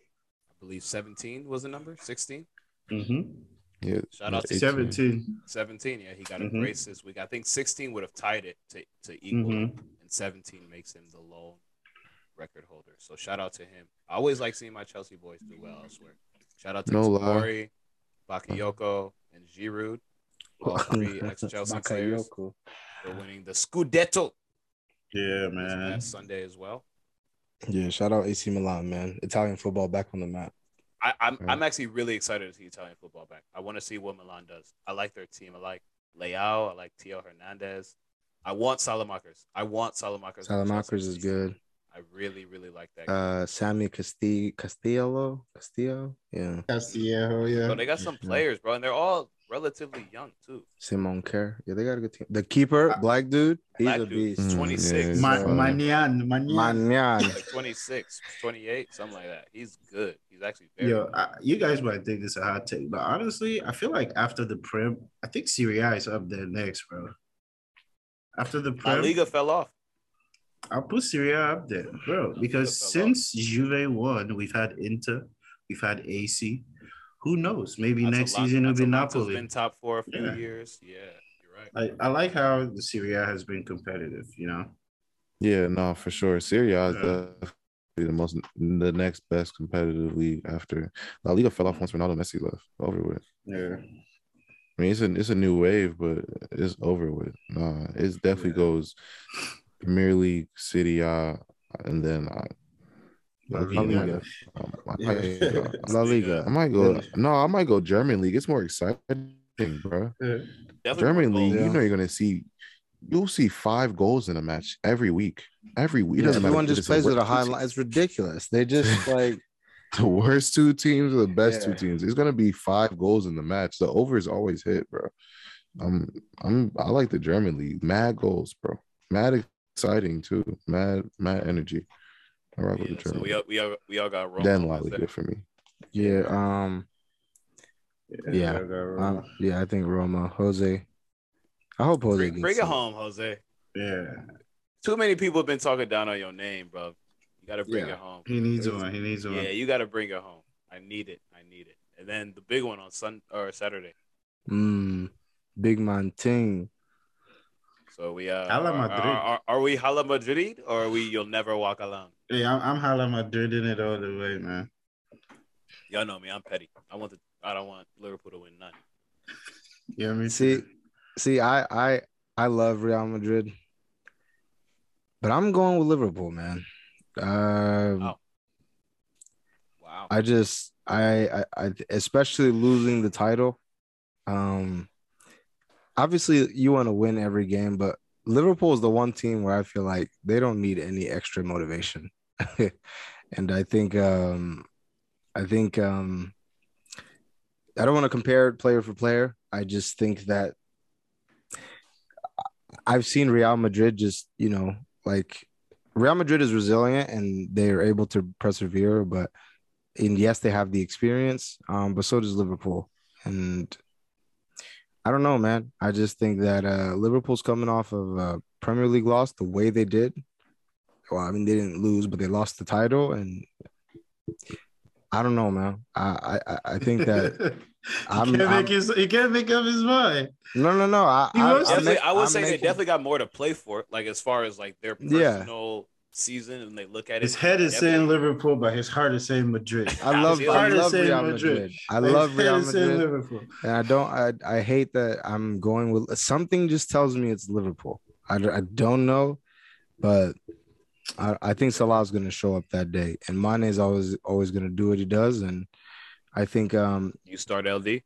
believe 17 was the number, 16. Mm-hmm. Yeah. Shout out to 17. 17. Yeah, he got mm-hmm. a brace this week. I think 16 would have tied it to, to equal, mm-hmm. and 17 makes him the lone record holder. So shout out to him. I always like seeing my Chelsea boys do well elsewhere. Shout out to no Tomori, Bakayoko, and Giroud, all three ex Chelsea players for winning the Scudetto. Yeah, man. Sunday as well. Yeah, shout out AC Milan, man. Italian football back on the map. I, am I'm, I'm actually really excited to see Italian football back. I want to see what Milan does. I like their team. I like Leao. I like Theo Hernandez. I want Saelemaekers. I want Saelemaekers. Saelemaekers is good. I really, really like that. Uh, Sammy Castillo, Castillo, Castillo, yeah. Castillo, yeah. So they got some players, bro, and they're all relatively young too. Simon Kjær. Yeah, they got a good team. The keeper, black dude, he's black a beast. Dude, 26. Mm, yeah, Maignan, Maignan. Like 26, 28, something like that. He's good. He's actually very Yo, I, you guys might think this is a hot take, but honestly, I feel like after the Prem, I think Serie A is up there next, bro. After the Prem, La Liga fell off. I'll put Serie A up there, bro, because since off. Juve won, we've had Inter, we've had AC, who knows? Maybe that's next season it'll be Napoli. Been top four a few yeah. years. Yeah, you're right. I, I like how the Serie A has been competitive. You know. Yeah, no, for sure. Serie A is yeah. the, the most the next best competitive league after La Liga fell off once Ronaldo Messi left. Over with. Yeah. I mean, it's a it's a new wave, but it's over with. Nah, it definitely yeah. goes Premier League, Serie A, and then uh, La Liga. Oh La Liga. I might go. No, I might go German league. It's more exciting, bro. German league. You know, you're gonna see. You'll see five goals in a match every week. Every week. Yeah, everyone just plays with a high line. It's ridiculous. They just like the worst two teams or the best yeah. two teams. It's gonna be five goals in the match. The over is always hit, bro. I'm I'm I like the German league. Mad goals, bro. Mad exciting too. Mad mad energy. I rock yeah, with the German. So we all, we all we all got Roma. Then La Liga for me. Yeah. Um. Yeah. Yeah. Um, yeah. I think Roma. Jose. I hope Jose. Bring, bring it home, Jose. Yeah. Too many people have been talking down on your name, bro. You got to bring yeah. it home. He needs one. He needs one. Yeah, you got to bring it home. I need it. I need it. And then the big one on Sun or Saturday. Mm, big man ting. So we uh, Hala Madrid. Are, are, are, we Hala Madrid or are we you'll never walk alone? Hey, I'm, I'm Hala Madrid in it all the way, man. Y'all know me. I'm petty. I want the. I don't want Liverpool to win none. Yeah, me see, see, I I I love Real Madrid, but I'm going with Liverpool, man. Um, wow. wow. I just I, I I especially losing the title. Um, obviously you want to win every game, but Liverpool is the one team where I feel like they don't need any extra motivation. and I think um I think um I don't want to compare player for player. I just think that I've seen Real Madrid just, you know, like Real Madrid is resilient and they're able to persevere, but and yes, they have the experience, um, but so does Liverpool. And I don't know, man. I just think that uh, Liverpool's coming off of a Premier League loss the way they did. Well, I mean, they didn't lose, but they lost the title, and I don't know, man. I I, I think that I'm, he, can't I'm, make his, he can't make up his mind. No, no, no. I, I, I, I would I'm say making... they definitely got more to play for, like as far as like their personal season and they look at his it. His head is saying Liverpool, but his heart is saying Madrid. I love, I love Real Madrid. Madrid. I love Real Madrid. Liverpool. And I don't, I, I hate that I'm going with something. Just tells me it's Liverpool. I, I don't know, but I, I think Salah's going to show up that day, and Mane is always always going to do what he does, and I think um you start LD.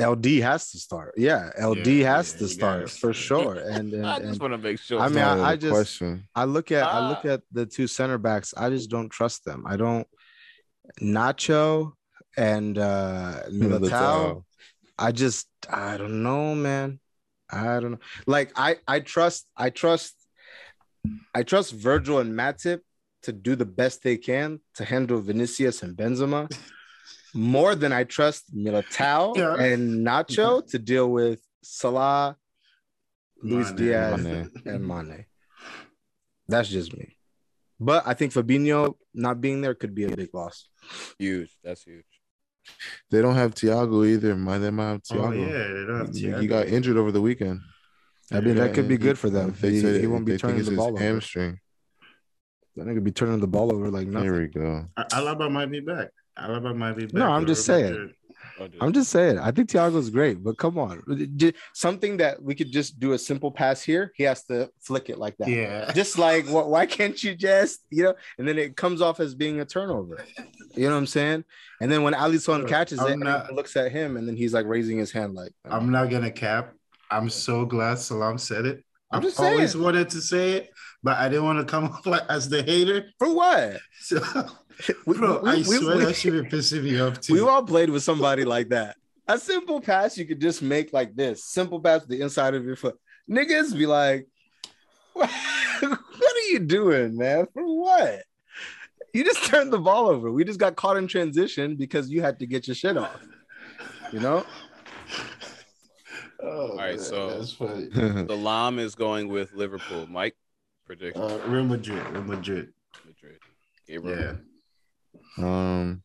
LD has to start. Yeah, LD yeah, has yeah, to start for sure. And, and I just want to make sure. I mean, I, I, just question. I look at ah. I look at the two center backs. I just don't trust them. I don't. Nacho and uh Militao. I just I don't know, man. I don't know. Like I I trust I trust I trust Virgil and Matip to do the best they can to handle Vinicius and Benzema more than I trust Militao yeah. and Nacho to deal with Salah, Luis Mane. Diaz, Mane. and Mane. That's just me. But I think Fabinho not being there could be a big loss. Huge. That's huge. They don't have Thiago either. My they might have Thiago. Oh, yeah, they don't have Thiago. He got injured over the weekend. I mean, yeah, that could be good for them. They he, he won't be turning the ball hamstring. Over. That nigga be turning the ball over like nothing. There we go. Alaba might be back. Alaba might be back. No, I'm just saying. I'm just saying. I think Thiago's great, but come on, something that we could just do a simple pass here. He has to flick it like that. Yeah. Just like what? Why can't you just you know? And then it comes off as being a turnover. You know what I'm saying? And then when Alisson catches I'm it, not, looks at him, and then he's like raising his hand like. I'm oh. not gonna cap. I'm so glad Salam said it. I'm just saying. always wanted to say it, but I didn't want to come off like as the hater. For what? So we, Bro, we, I we, swear we, that should be pissing me off too. We all played with somebody like that. A simple pass you could just make like this. Simple pass to the inside of your foot. Niggas be like, what, what are you doing, man? For what? You just turned the ball over. We just got caught in transition because you had to get your shit off. You know? Oh, All right, man, so the Lam is going with Liverpool. Mike, prediction. Uh, Real Madrid. Real Madrid. Madrid. Gabriel. Yeah. Um,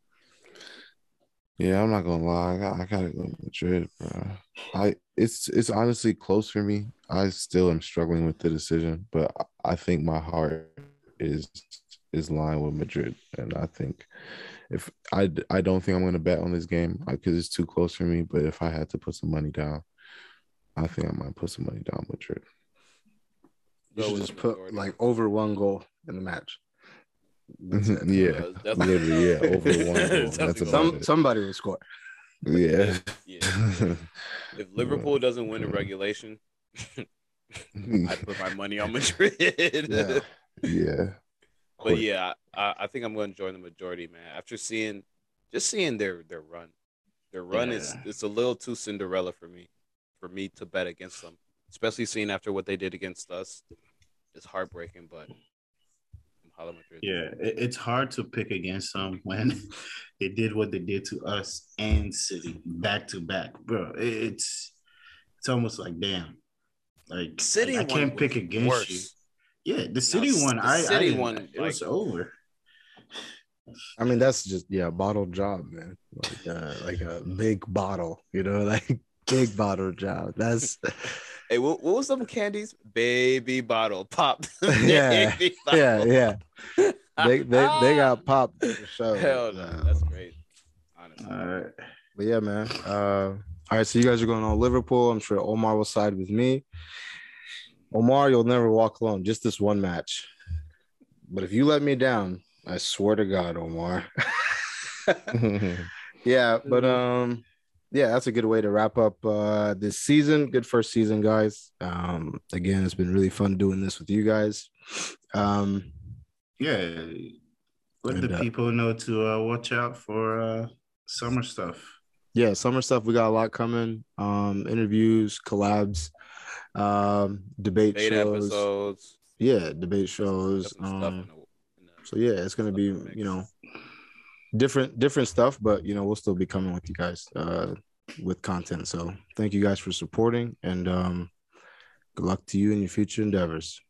yeah, I'm not gonna lie. I, got, I gotta go Madrid, bro. I it's it's honestly close for me. I still am struggling with the decision, but I think my heart is is lying with Madrid, and I think if I I don't think I'm gonna bet on this game because it's too close for me. But if I had to put some money down, I think I might put some money down with Madrid. You should just put like over one goal in the match. Mm-hmm. yeah, literally, yeah, over one goal. That's Some, it. Somebody will score. Yeah. yeah. If Liverpool doesn't win a regulation, I put my money on Madrid. yeah. yeah. But yeah, I, I, think I'm going to join the majority, man. After seeing, just seeing their their run, their run yeah. is it's a little too Cinderella for me. For me to bet against them, especially seeing after what they did against us. It's heartbreaking, but yeah, it's hard to pick against them when they did what they did to us and City back to back, bro. It's it's almost like damn, like City. I, I can't pick against worse. you. Yeah, the City no, one. The I City I, one. It like, was over. I mean, that's just yeah, bottle job, man. Like uh, like a big bottle, you know, like big bottle job. That's Hey, what, what was some candies? Baby bottle pop. yeah, bottle. yeah, yeah. They they they got popped for sure. Hell no, uh, that's great. Honestly. All right, but yeah, man. Uh, all right, so you guys are going on Liverpool. I'm sure Omar will side with me. Omar, you'll never walk alone. Just this one match. But if you let me down, I swear to God, Omar. yeah, but um, yeah, that's a good way to wrap up uh, this season. Good first season, guys. Um, again, it's been really fun doing this with you guys. Um, yeah, let and, the uh, people know to uh, watch out for uh, summer stuff. Yeah, summer stuff. We got a lot coming. Um, interviews, collabs, um, debate, debate shows. episodes. Yeah, debate shows. Um, so yeah, it's gonna be you know different different stuff, but you know we'll still be coming with you guys uh, with content. So thank you guys for supporting, and um, good luck to you in your future endeavors.